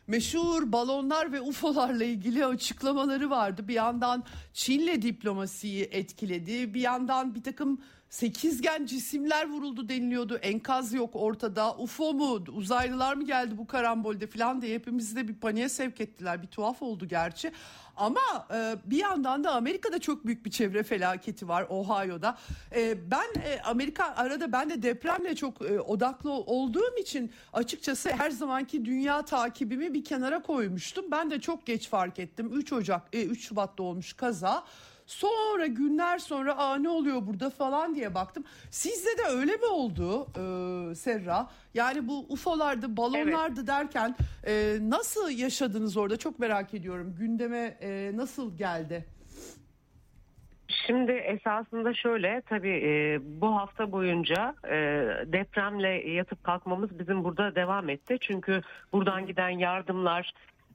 meşhur balonlar ve UFO'larla ilgili açıklamaları vardı. Bir yandan Çin'le diplomasiyi etkiledi. Bir yandan bir takım sekizgen cisimler vuruldu deniliyordu. Enkaz yok ortada. UFO mu uzaylılar mı geldi bu karambolde falan diye hepimizi de bir paniğe sevk ettiler. Bir tuhaf oldu gerçi. Ama e, bir yandan da Amerika'da çok büyük bir çevre felaketi var Ohio'da. E, ben e, Amerika arada ben de depremle çok e, odaklı olduğum için açıkçası her zamanki dünya takibimi bir kenara koymuştum. Ben de çok geç fark ettim. 3 Ocak e, 3 Şubat'ta olmuş kaza. Sonra günler sonra aa ne oluyor burada falan diye baktım. Sizde de öyle mi oldu e, Serra? Yani bu UFO'lardı, balonlardı evet. derken e, nasıl yaşadınız orada? Çok merak ediyorum. Gündeme e, nasıl geldi? Şimdi esasında şöyle tabii e, bu hafta boyunca e, depremle yatıp kalkmamız bizim burada devam etti. Çünkü buradan giden yardımlar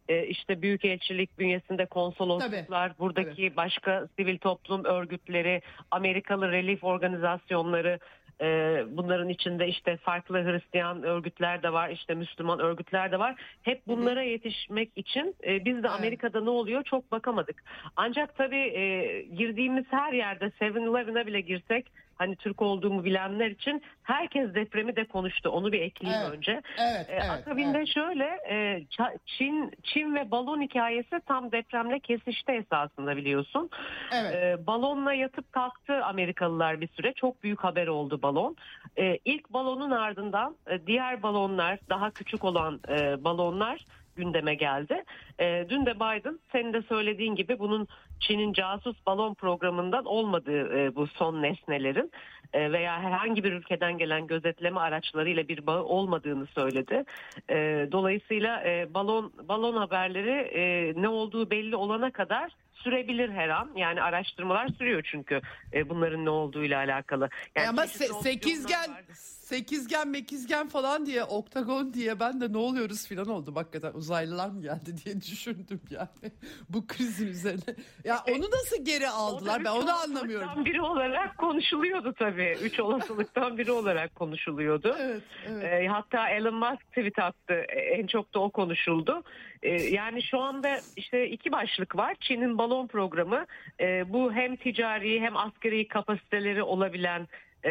e, işte büyükelçilik bünyesinde konsolosluklar, Tabii. buradaki evet. başka sivil toplum örgütleri, Amerikalı relief organizasyonları, e, bunların içinde işte farklı Hristiyan örgütler de var, işte Müslüman örgütler de var. Hep bunlara yetişmek için e, biz de Amerika'da ne oluyor çok bakamadık. Ancak tabii girdiğimiz her yerde 7-Eleven'a bile girsek hani Türk olduğumu bilenler için herkes depremi de konuştu. Onu bir ekleyeyim evet, önce. Evet, ee, evet, akabinde evet. şöyle e, Çin Çin ve balon hikayesi tam depremle kesişti esasında biliyorsun. Evet. E, balonla yatıp kalktı Amerikalılar bir süre. Çok büyük haber oldu balon. E, ilk balonun ardından e, diğer balonlar daha küçük olan e, balonlar gündeme geldi. E, dün de Biden senin de söylediğin gibi bunun Çin'in casus balon programından olmadığı e, bu son nesnelerin e, veya herhangi bir ülkeden gelen gözetleme araçlarıyla bir bağı olmadığını söyledi. E, dolayısıyla e, balon balon haberleri e, ne olduğu belli olana kadar sürebilir her an. Yani araştırmalar sürüyor çünkü e, bunların ne olduğuyla alakalı. Yani Ama se- sekizgen var. Sekizgen mekizgen falan diye oktagon diye ben de ne oluyoruz falan oldum. Hakikaten uzaylılar mı geldi diye düşündüm yani bu krizin üzerine. Ya onu nasıl geri aldılar ben onu anlamıyorum. biri olarak konuşuluyordu tabii. Üç olasılıktan biri olarak konuşuluyordu. Evet, evet. E, hatta Elon Musk tweet attı. E, en çok da o konuşuldu. E, yani şu anda işte iki başlık var. Çin'in balon programı. E, bu hem ticari hem askeri kapasiteleri olabilen e,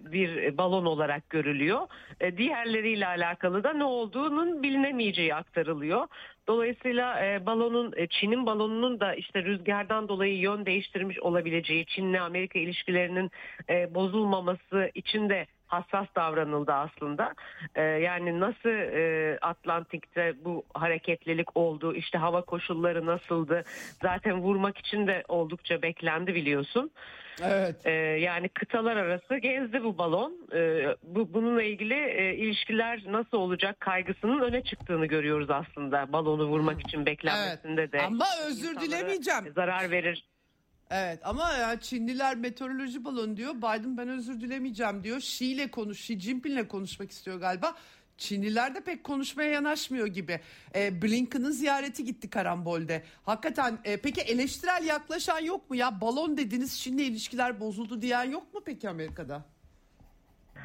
bir balon olarak görülüyor. E, diğerleriyle alakalı da ne olduğunun bilinemeyeceği aktarılıyor. Dolayısıyla e, balonun Çin'in balonunun da işte rüzgardan dolayı yön değiştirmiş olabileceği Çin'le Amerika ilişkilerinin bozulmaması için de hassas davranıldı aslında. E, yani nasıl e, Atlantik'te bu hareketlilik oldu, işte hava koşulları nasıldı, zaten vurmak için de oldukça beklendi biliyorsun. Evet. E, yani kıtalar arası gezdi bu balon. E, bu bununla ilgili e, ilişkiler nasıl olacak kaygısının öne çıktığını görüyoruz aslında. Balonu vurmak için beklenmesinde evet. de. Ama özür dilemeyeceğim. Zarar verir. Evet ama ya Çinliler meteoroloji balonu diyor. Biden ben özür dilemeyeceğim diyor. Xi ile konuş, Xi Jinping'le konuşmak istiyor galiba. Çinliler de pek konuşmaya yanaşmıyor gibi. E, Blinken'ın ziyareti gitti karambolde. Hakikaten e, peki eleştirel yaklaşan yok mu ya? Balon dediniz Çin'le ilişkiler bozuldu diyen yok mu peki Amerika'da?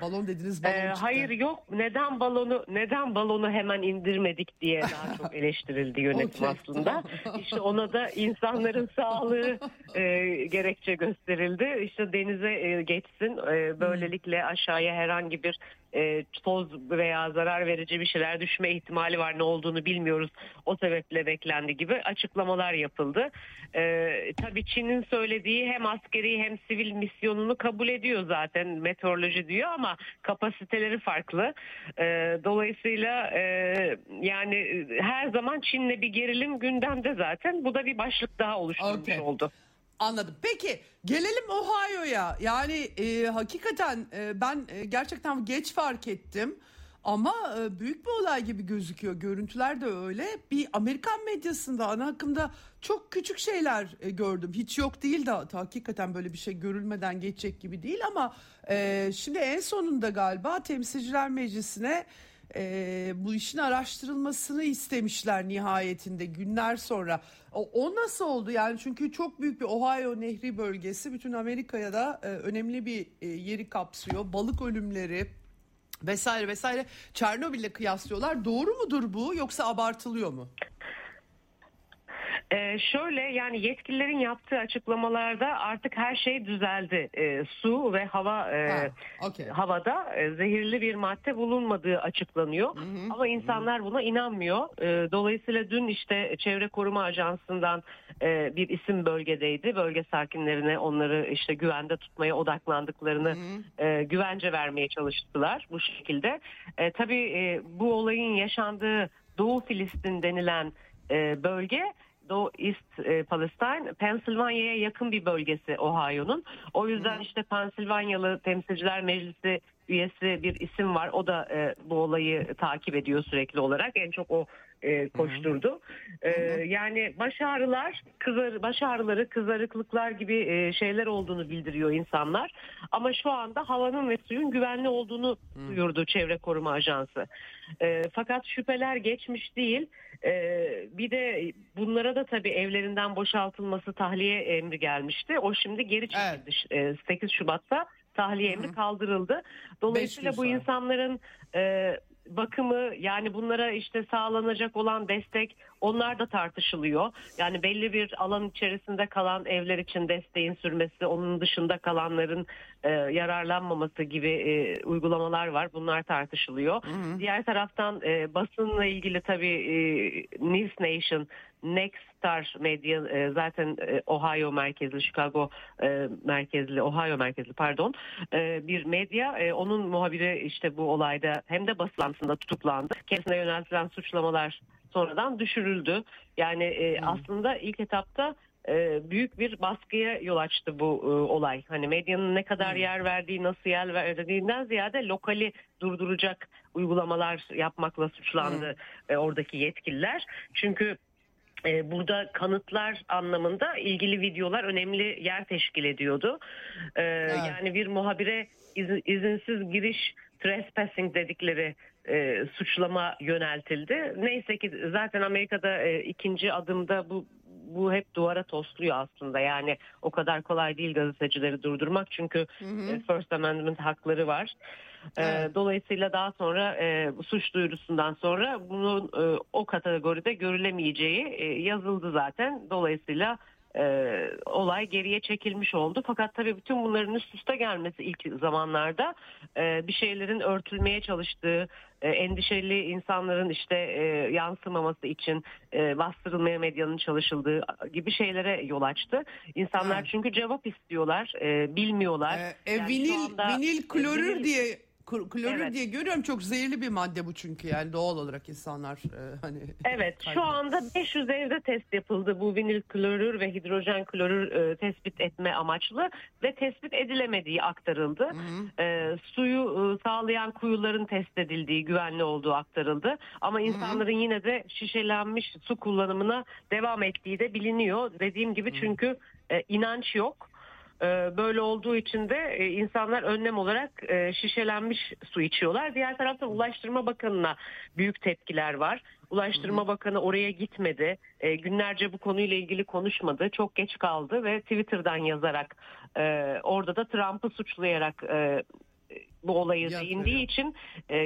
Balon dediniz balon ee, Hayır yok. Neden balonu neden balonu hemen indirmedik diye daha çok eleştirildi yönetim okay, aslında. İşte ona da insanların sağlığı e, gerekçe gösterildi. İşte denize e, geçsin. E, böylelikle aşağıya herhangi bir e, toz veya zarar verici bir şeyler düşme ihtimali var ne olduğunu bilmiyoruz o sebeple beklendi gibi açıklamalar yapıldı. E, tabii Çin'in söylediği hem askeri hem sivil misyonunu kabul ediyor zaten meteoroloji diyor ama kapasiteleri farklı. E, dolayısıyla e, yani her zaman Çin'le bir gerilim gündemde zaten bu da bir başlık daha oluşturmuş okay. oldu. Anladım. Peki gelelim Ohio'ya. Yani e, hakikaten e, ben e, gerçekten geç fark ettim. Ama e, büyük bir olay gibi gözüküyor. Görüntüler de öyle. Bir Amerikan medyasında ana akımda çok küçük şeyler e, gördüm. Hiç yok değil de hakikaten böyle bir şey görülmeden geçecek gibi değil ama e, şimdi en sonunda galiba Temsilciler Meclisi'ne e, bu işin araştırılmasını istemişler nihayetinde günler sonra. O, o nasıl oldu yani çünkü çok büyük bir Ohio Nehri bölgesi bütün Amerika'ya da e, önemli bir e, yeri kapsıyor. Balık ölümleri vesaire vesaire Çernobil'le kıyaslıyorlar. Doğru mudur bu yoksa abartılıyor mu? Ee, şöyle yani yetkililerin yaptığı açıklamalarda artık her şey düzeldi. Ee, su ve hava e, ha, okay. havada e, zehirli bir madde bulunmadığı açıklanıyor. Hı hı. Ama insanlar buna inanmıyor. E, dolayısıyla dün işte Çevre Koruma Ajansı'ndan e, bir isim bölgedeydi. Bölge sakinlerine onları işte güvende tutmaya odaklandıklarını hı hı. E, güvence vermeye çalıştılar bu şekilde. E, tabii e, bu olayın yaşandığı Doğu Filistin denilen e, bölge Doğu East e, Palestine Pennsylvania'ya yakın bir bölgesi Ohio'nun. O yüzden işte Pennsylvanialı Temsilciler Meclisi üyesi bir isim var. O da e, bu olayı takip ediyor sürekli olarak. En çok o e, koşturdu. E, yani baş ağrılar, kızar, baş ağrıları, kızarıklıklar gibi e, şeyler olduğunu bildiriyor insanlar. Ama şu anda havanın ve suyun güvenli olduğunu duyurdu Çevre Koruma Ajansı. E, fakat şüpheler geçmiş değil. E, bir de bunlara da tabii evlerinden boşaltılması tahliye emri gelmişti. O şimdi geri çekildi evet. e, 8 Şubat'ta tahliye emri kaldırıldı. Dolayısıyla bu insanların e, bakımı yani bunlara işte sağlanacak olan destek onlar da tartışılıyor. Yani belli bir alan içerisinde kalan evler için desteğin sürmesi, onun dışında kalanların e, yararlanmaması gibi e, uygulamalar var. Bunlar tartışılıyor. Hı hı. Diğer taraftan e, basınla ilgili tabii e, News Nation Nexstar Medya e, zaten e, Ohio merkezli, Chicago e, merkezli, Ohio merkezli pardon e, bir medya. E, onun muhabiri işte bu olayda hem de basılantısında tutuklandı. Kendisine yöneltilen suçlamalar sonradan düşürüldü. Yani e, aslında ilk etapta e, büyük bir baskıya yol açtı bu e, olay. Hani medyanın ne kadar hmm. yer verdiği, nasıl yer verdiğinden ziyade lokali durduracak uygulamalar yapmakla suçlandı hmm. oradaki yetkililer. Çünkü burada kanıtlar anlamında ilgili videolar önemli yer teşkil ediyordu. evet. Yani bir muhabire izinsiz giriş trespassing dedikleri e, suçlama yöneltildi. Neyse ki zaten Amerika'da e, ikinci adımda bu bu hep duvara tosluyor aslında. Yani o kadar kolay değil gazetecileri durdurmak çünkü hı hı. E, First Amendment hakları var. E, evet. Dolayısıyla daha sonra e, suç duyurusundan sonra bunun e, o kategoride görülemeyeceği e, yazıldı zaten. Dolayısıyla e, olay geriye çekilmiş oldu. Fakat tabii bütün bunların üst üste gelmesi ilk zamanlarda e, bir şeylerin örtülmeye çalıştığı, e, endişeli insanların işte e, yansımaması için e, bastırılmaya medyanın çalışıldığı gibi şeylere yol açtı. İnsanlar evet. çünkü cevap istiyorlar, e, bilmiyorlar. E, e, yani vinil, anda, vinil klorür vinil, diye klorür evet. diye görüyorum çok zehirli bir madde bu çünkü yani doğal olarak insanlar e, hani Evet şu anda 500 evde test yapıldı bu vinil klorür ve hidrojen klorür e, tespit etme amaçlı ve tespit edilemediği aktarıldı. Hı hı. E, suyu e, sağlayan kuyuların test edildiği güvenli olduğu aktarıldı ama insanların hı hı. yine de şişelenmiş su kullanımına devam ettiği de biliniyor. Dediğim gibi hı. çünkü e, inanç yok. Ee, böyle olduğu için de e, insanlar önlem olarak e, şişelenmiş su içiyorlar. Diğer taraftan Ulaştırma Bakanı'na büyük tepkiler var. Ulaştırma Bakanı oraya gitmedi. E, günlerce bu konuyla ilgili konuşmadı. Çok geç kaldı ve Twitter'dan yazarak orada da Trump'ı suçlayarak bu olayı değindiği için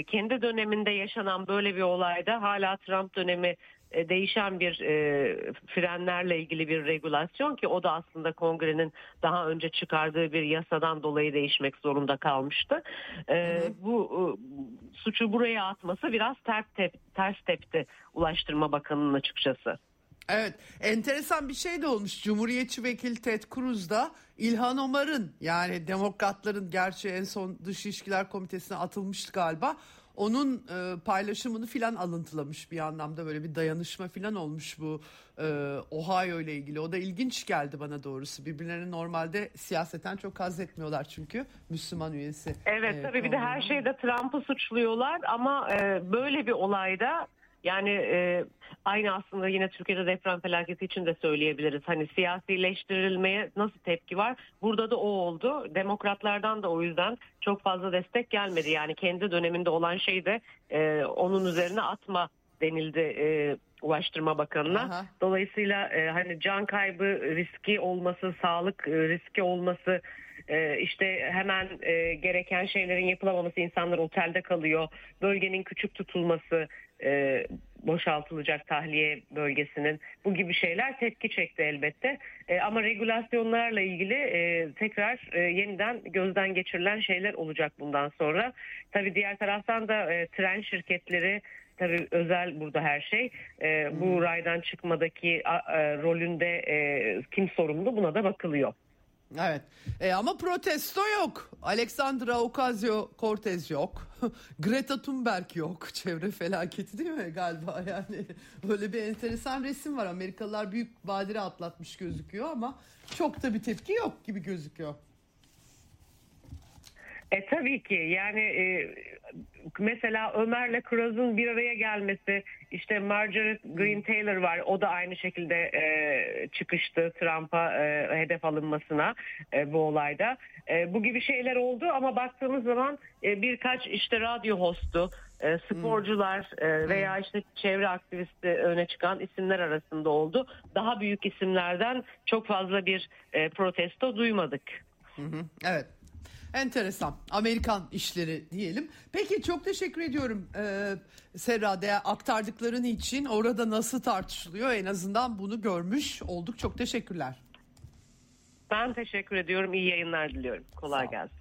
kendi döneminde yaşanan böyle bir olayda hala Trump dönemi değişen bir e, frenlerle ilgili bir regulasyon ki o da aslında kongrenin daha önce çıkardığı bir yasadan dolayı değişmek zorunda kalmıştı. E, bu e, suçu buraya atması biraz ters, tep, ters tepti Ulaştırma Bakanı'nın açıkçası. Evet enteresan bir şey de olmuş. Cumhuriyetçi vekil Ted Cruz da İlhan Omar'ın yani demokratların gerçi en son dış ilişkiler komitesine atılmıştı galiba. Onun e, paylaşımını filan alıntılamış bir anlamda böyle bir dayanışma filan olmuş bu e, Ohio ile ilgili. O da ilginç geldi bana doğrusu. Birbirlerini normalde siyaseten çok haz etmiyorlar çünkü Müslüman üyesi. Evet e, tabii bir de her şeyde Trump'ı suçluyorlar ama e, böyle bir olayda yani e, aynı aslında yine Türkiye'de deprem felaketi için de söyleyebiliriz. Hani siyasileştirilmeye nasıl tepki var? Burada da o oldu. Demokratlardan da o yüzden çok fazla destek gelmedi. Yani kendi döneminde olan şey de e, onun üzerine atma denildi e, Ulaştırma Bakanı'na. Aha. Dolayısıyla e, hani can kaybı riski olması, sağlık e, riski olması e, işte hemen e, gereken şeylerin yapılamaması insanlar otelde kalıyor bölgenin küçük tutulması e, boşaltılacak tahliye bölgesinin bu gibi şeyler tepki çekti elbette. E, ama regülasyonlarla ilgili e, tekrar e, yeniden gözden geçirilen şeyler olacak bundan sonra. Tabii diğer taraftan da e, tren şirketleri tabii özel burada her şey. E, bu raydan çıkmadaki a, a, rolünde e, kim sorumlu buna da bakılıyor. Evet e, ama protesto yok. Alexandra Ocasio-Cortez yok. Greta Thunberg yok. Çevre felaketi değil mi galiba yani. Böyle bir enteresan resim var. Amerikalılar büyük badire atlatmış gözüküyor ama çok da bir tepki yok gibi gözüküyor. E tabii ki yani e, mesela Ömer'le Kroz'un bir araya gelmesi işte Marjorie Green Taylor var o da aynı şekilde e, çıkıştı Trump'a e, hedef alınmasına e, bu olayda. E, bu gibi şeyler oldu ama baktığımız zaman e, birkaç işte radyo hostu e, sporcular e, veya işte çevre aktivisti öne çıkan isimler arasında oldu. Daha büyük isimlerden çok fazla bir e, protesto duymadık. Evet. Enteresan. Amerikan işleri diyelim. Peki çok teşekkür ediyorum ee, Serra'da aktardıkların için. Orada nasıl tartışılıyor en azından bunu görmüş olduk. Çok teşekkürler. Ben teşekkür ediyorum. İyi yayınlar diliyorum. Kolay gelsin.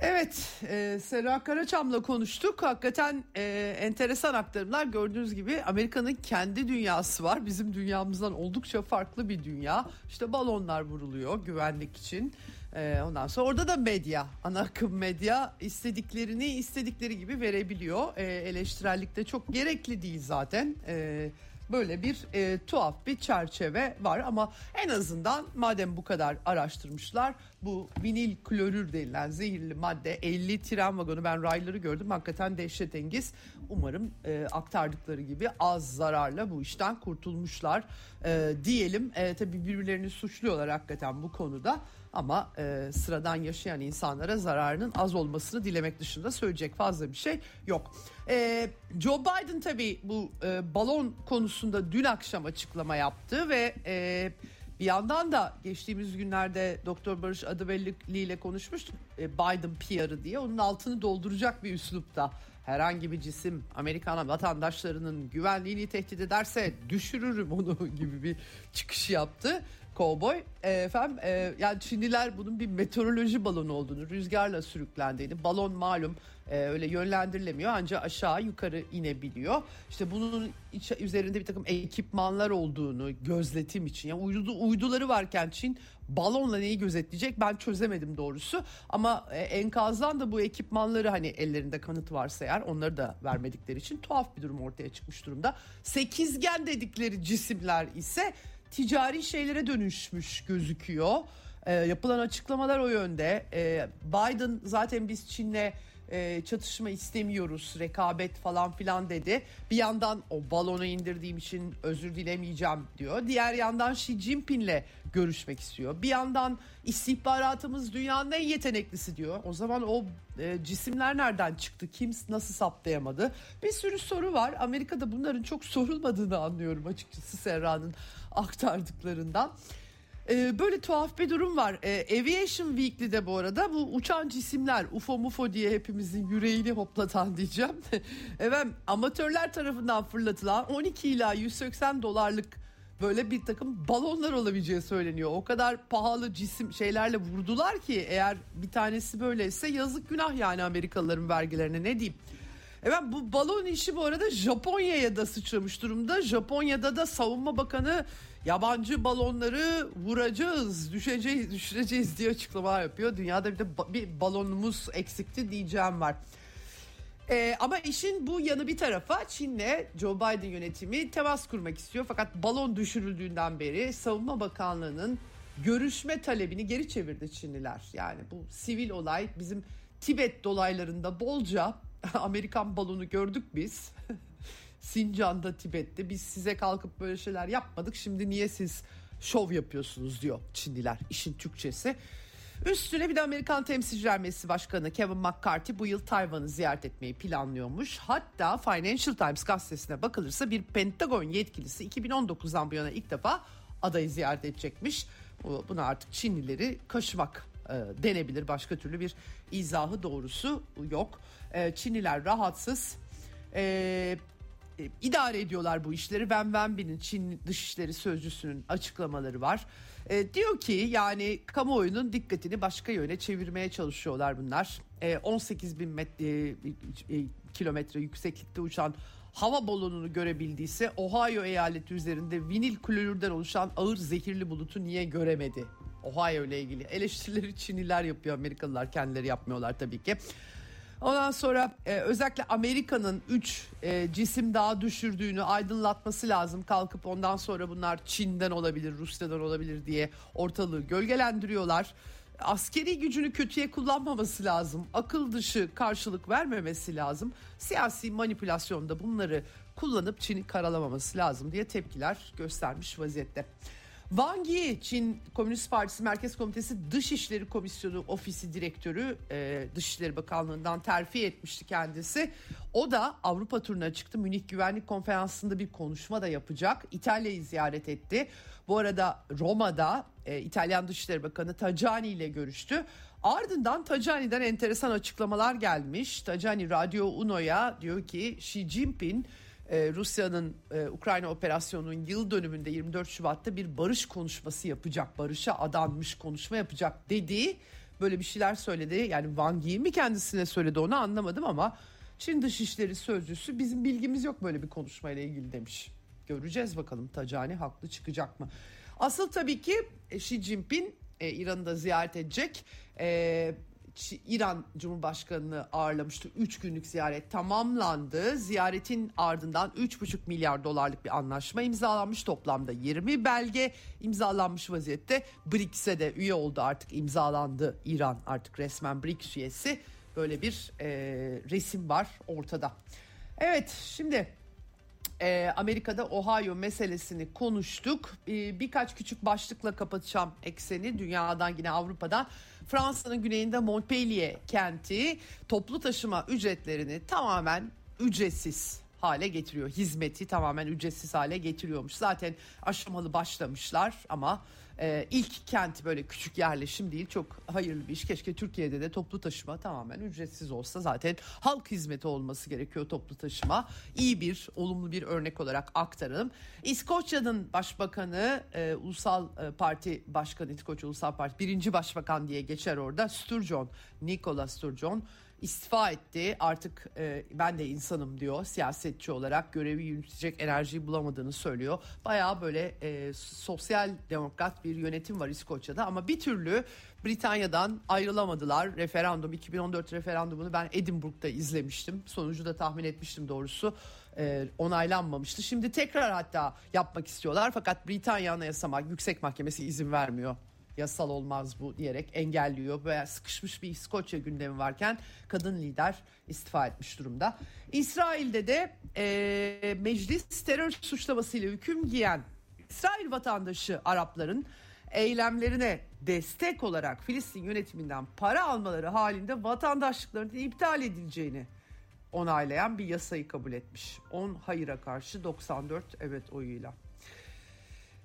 Evet, e, Serra Karaçam'la konuştuk. Hakikaten e, enteresan aktarımlar. Gördüğünüz gibi Amerika'nın kendi dünyası var. Bizim dünyamızdan oldukça farklı bir dünya. İşte balonlar vuruluyor güvenlik için. Ee, ondan sonra orada da medya, ana akım medya istediklerini istedikleri gibi verebiliyor. Ee, eleştirellikte çok gerekli değil zaten. Ee, böyle bir e, tuhaf bir çerçeve var ama en azından madem bu kadar araştırmışlar bu vinil klorür denilen zehirli madde 50 tren vagonu ben rayları gördüm hakikaten dehşetengiz. Umarım e, aktardıkları gibi az zararla bu işten kurtulmuşlar e, diyelim. E, tabi birbirlerini suçluyorlar hakikaten bu konuda ama e, sıradan yaşayan insanlara zararının az olmasını dilemek dışında söyleyecek fazla bir şey yok. E, Joe Biden tabii bu e, balon konusunda dün akşam açıklama yaptı ve e, bir yandan da geçtiğimiz günlerde Doktor Barış Adıbelli ile konuşmuştuk e, Biden PR'ı diye onun altını dolduracak bir üslupta herhangi bir cisim Amerikan vatandaşlarının güvenliğini tehdit ederse düşürürüm onu gibi bir çıkış yaptı. Cowboy. E, efendim e, yani Çinliler bunun bir meteoroloji balonu olduğunu, rüzgarla sürüklendiğini, balon malum e, öyle yönlendirilemiyor ancak aşağı yukarı inebiliyor. İşte bunun iç, üzerinde bir takım ekipmanlar olduğunu gözletim için. Yani uydu, uyduları varken Çin balonla neyi gözetleyecek ben çözemedim doğrusu. Ama e, enkazdan da bu ekipmanları hani ellerinde kanıt varsa eğer onları da vermedikleri için tuhaf bir durum ortaya çıkmış durumda. Sekizgen dedikleri cisimler ise ticari şeylere dönüşmüş gözüküyor. E, yapılan açıklamalar o yönde. E, Biden zaten biz Çin'le e, çatışma istemiyoruz, rekabet falan filan dedi. Bir yandan o balonu indirdiğim için özür dilemeyeceğim diyor. Diğer yandan Xi Jinping'le görüşmek istiyor. Bir yandan istihbaratımız dünyanın en yeteneklisi diyor. O zaman o e, cisimler nereden çıktı? Kim nasıl saptayamadı? Bir sürü soru var. Amerika'da bunların çok sorulmadığını anlıyorum açıkçası Serra'nın aktardıklarından. Ee, böyle tuhaf bir durum var. Ee, Aviation Weekly'de bu arada bu uçan cisimler UFO mufo diye hepimizin yüreğini hoplatan diyeceğim. evet amatörler tarafından fırlatılan 12 ila 180 dolarlık böyle bir takım balonlar olabileceği söyleniyor. O kadar pahalı cisim şeylerle vurdular ki eğer bir tanesi böyleyse yazık günah yani Amerikalıların vergilerine ne diyeyim. Evet bu balon işi bu arada Japonya'ya da sıçramış durumda. Japonya'da da savunma bakanı yabancı balonları vuracağız, düşeceğiz, düşüreceğiz diye açıklamalar yapıyor. Dünyada bir de bir balonumuz eksikti diyeceğim var. Ee, ama işin bu yanı bir tarafa Çin'le Joe Biden yönetimi temas kurmak istiyor. Fakat balon düşürüldüğünden beri Savunma Bakanlığı'nın görüşme talebini geri çevirdi Çinliler. Yani bu sivil olay bizim Tibet dolaylarında bolca Amerikan balonu gördük biz. Sincan'da, Tibet'te biz size kalkıp böyle şeyler yapmadık. Şimdi niye siz şov yapıyorsunuz diyor Çinliler işin Türkçesi. Üstüne bir de Amerikan Temsilciler Meclisi Başkanı Kevin McCarthy bu yıl Tayvan'ı ziyaret etmeyi planlıyormuş. Hatta Financial Times gazetesine bakılırsa bir Pentagon yetkilisi 2019'dan bu yana ilk defa adayı ziyaret edecekmiş. Buna artık Çinlileri kaşımak e, denebilir. Başka türlü bir izahı doğrusu yok. E, Çinliler rahatsız. E, e, idare ediyorlar bu işleri. Wen Wenbin'in Çin Dışişleri Sözcüsü'nün açıklamaları var. E, diyor ki yani kamuoyunun dikkatini başka yöne çevirmeye çalışıyorlar bunlar. E, 18 bin metre, e, e, kilometre yükseklikte uçan hava balonunu görebildiyse Ohio eyaleti üzerinde vinil klorürden oluşan ağır zehirli bulutu niye göremedi? Ohio ile ilgili eleştirileri Çinliler yapıyor Amerikalılar kendileri yapmıyorlar tabii ki. Ondan sonra e, özellikle Amerika'nın 3 e, cisim daha düşürdüğünü aydınlatması lazım. Kalkıp ondan sonra bunlar Çin'den olabilir, Rusya'dan olabilir diye ortalığı gölgelendiriyorlar. Askeri gücünü kötüye kullanmaması lazım. Akıl dışı karşılık vermemesi lazım. Siyasi manipülasyonda bunları kullanıp Çin'i karalamaması lazım diye tepkiler göstermiş vaziyette. Wang Yi, Çin Komünist Partisi Merkez Komitesi Dışişleri Komisyonu Ofisi Direktörü e, Dışişleri Bakanlığı'ndan terfi etmişti kendisi. O da Avrupa turuna çıktı. Münih Güvenlik Konferansı'nda bir konuşma da yapacak. İtalya'yı ziyaret etti. Bu arada Roma'da e, İtalyan Dışişleri Bakanı Tajani ile görüştü. Ardından Tajani'den enteresan açıklamalar gelmiş. Tajani Radyo Uno'ya diyor ki Xi Jinping ee, Rusya'nın e, Ukrayna operasyonunun yıl dönümünde 24 Şubat'ta bir barış konuşması yapacak, barışa adanmış konuşma yapacak dediği böyle bir şeyler söyledi. Yani Wang Yi mi kendisine söyledi onu anlamadım ama Çin Dışişleri Sözcüsü bizim bilgimiz yok böyle bir konuşmayla ilgili demiş. Göreceğiz bakalım Tacani haklı çıkacak mı? Asıl tabii ki e, Xi Jinping e, İran'ı da ziyaret edecek. E, İran Cumhurbaşkanı'nı ağırlamıştı. 3 günlük ziyaret tamamlandı. Ziyaretin ardından 3,5 milyar dolarlık bir anlaşma imzalanmış. Toplamda 20 belge imzalanmış vaziyette. BRICS'e de üye oldu artık imzalandı İran artık resmen BRICS üyesi. Böyle bir e, resim var ortada. Evet şimdi e, Amerika'da Ohio meselesini konuştuk. E, birkaç küçük başlıkla kapatacağım ekseni dünyadan yine Avrupa'dan. Fransa'nın güneyinde Montpellier kenti toplu taşıma ücretlerini tamamen ücretsiz hale getiriyor. Hizmeti tamamen ücretsiz hale getiriyormuş. Zaten aşamalı başlamışlar ama e, ilk kent böyle küçük yerleşim değil çok hayırlı bir iş. Keşke Türkiye'de de toplu taşıma tamamen ücretsiz olsa zaten halk hizmeti olması gerekiyor toplu taşıma. İyi bir olumlu bir örnek olarak aktaralım. İskoçya'nın başbakanı e, Ulusal e, Parti Başkanı İskoçya Ulusal Parti birinci başbakan diye geçer orada Sturgeon, Nicola Sturgeon istifa etti. Artık e, ben de insanım diyor. Siyasetçi olarak görevi yürütecek enerjiyi bulamadığını söylüyor. Bayağı böyle e, sosyal demokrat bir yönetim var İskoçya'da ama bir türlü Britanya'dan ayrılamadılar. Referandum 2014 referandumunu ben Edinburgh'da izlemiştim. Sonucu da tahmin etmiştim doğrusu. E, onaylanmamıştı. Şimdi tekrar hatta yapmak istiyorlar fakat Britanya Anayasa Yüksek Mahkemesi izin vermiyor yasal olmaz bu diyerek engelliyor. Veya sıkışmış bir İskoçya gündemi varken kadın lider istifa etmiş durumda. İsrail'de de e, meclis terör suçlamasıyla hüküm giyen İsrail vatandaşı Arapların eylemlerine destek olarak Filistin yönetiminden para almaları halinde vatandaşlıklarının iptal edileceğini onaylayan bir yasayı kabul etmiş. 10 hayıra karşı 94 evet oyuyla.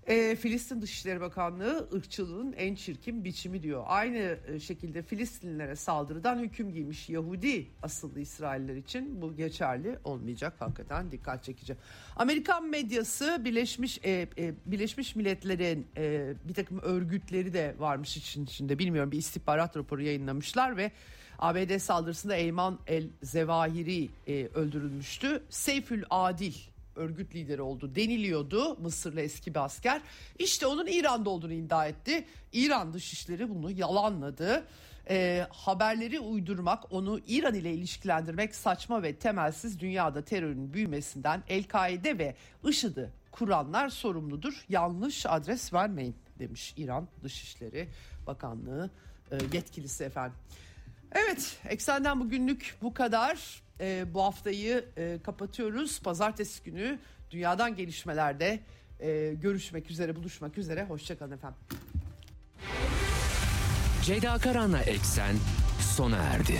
E, Filistin Dışişleri Bakanlığı ırkçılığın en çirkin biçimi diyor. Aynı e, şekilde Filistinlilere saldırıdan hüküm giymiş Yahudi asıllı İsrailler için bu geçerli olmayacak. Hakikaten dikkat çekici. Amerikan medyası Birleşmiş e, e, Birleşmiş Milletler'in e, bir takım örgütleri de varmış için içinde bilmiyorum bir istihbarat raporu yayınlamışlar ve ABD saldırısında Eyman El Zevahiri e, öldürülmüştü. Seyfül Adil örgüt lideri oldu deniliyordu Mısırlı eski bir asker. İşte onun İran'da olduğunu iddia etti. İran Dışişleri bunu yalanladı. E, haberleri uydurmak, onu İran ile ilişkilendirmek saçma ve temelsiz dünyada terörün büyümesinden El-Kaide ve IŞİD'i kuranlar sorumludur. Yanlış adres vermeyin demiş İran Dışişleri Bakanlığı e, yetkilisi efendim. Evet, Eksen'den bugünlük bu kadar. E, bu haftayı e, kapatıyoruz. Pazartesi günü dünyadan gelişmelerde e, görüşmek üzere, buluşmak üzere. Hoşçakalın efendim. Ceyda Karan'la Eksen sona erdi.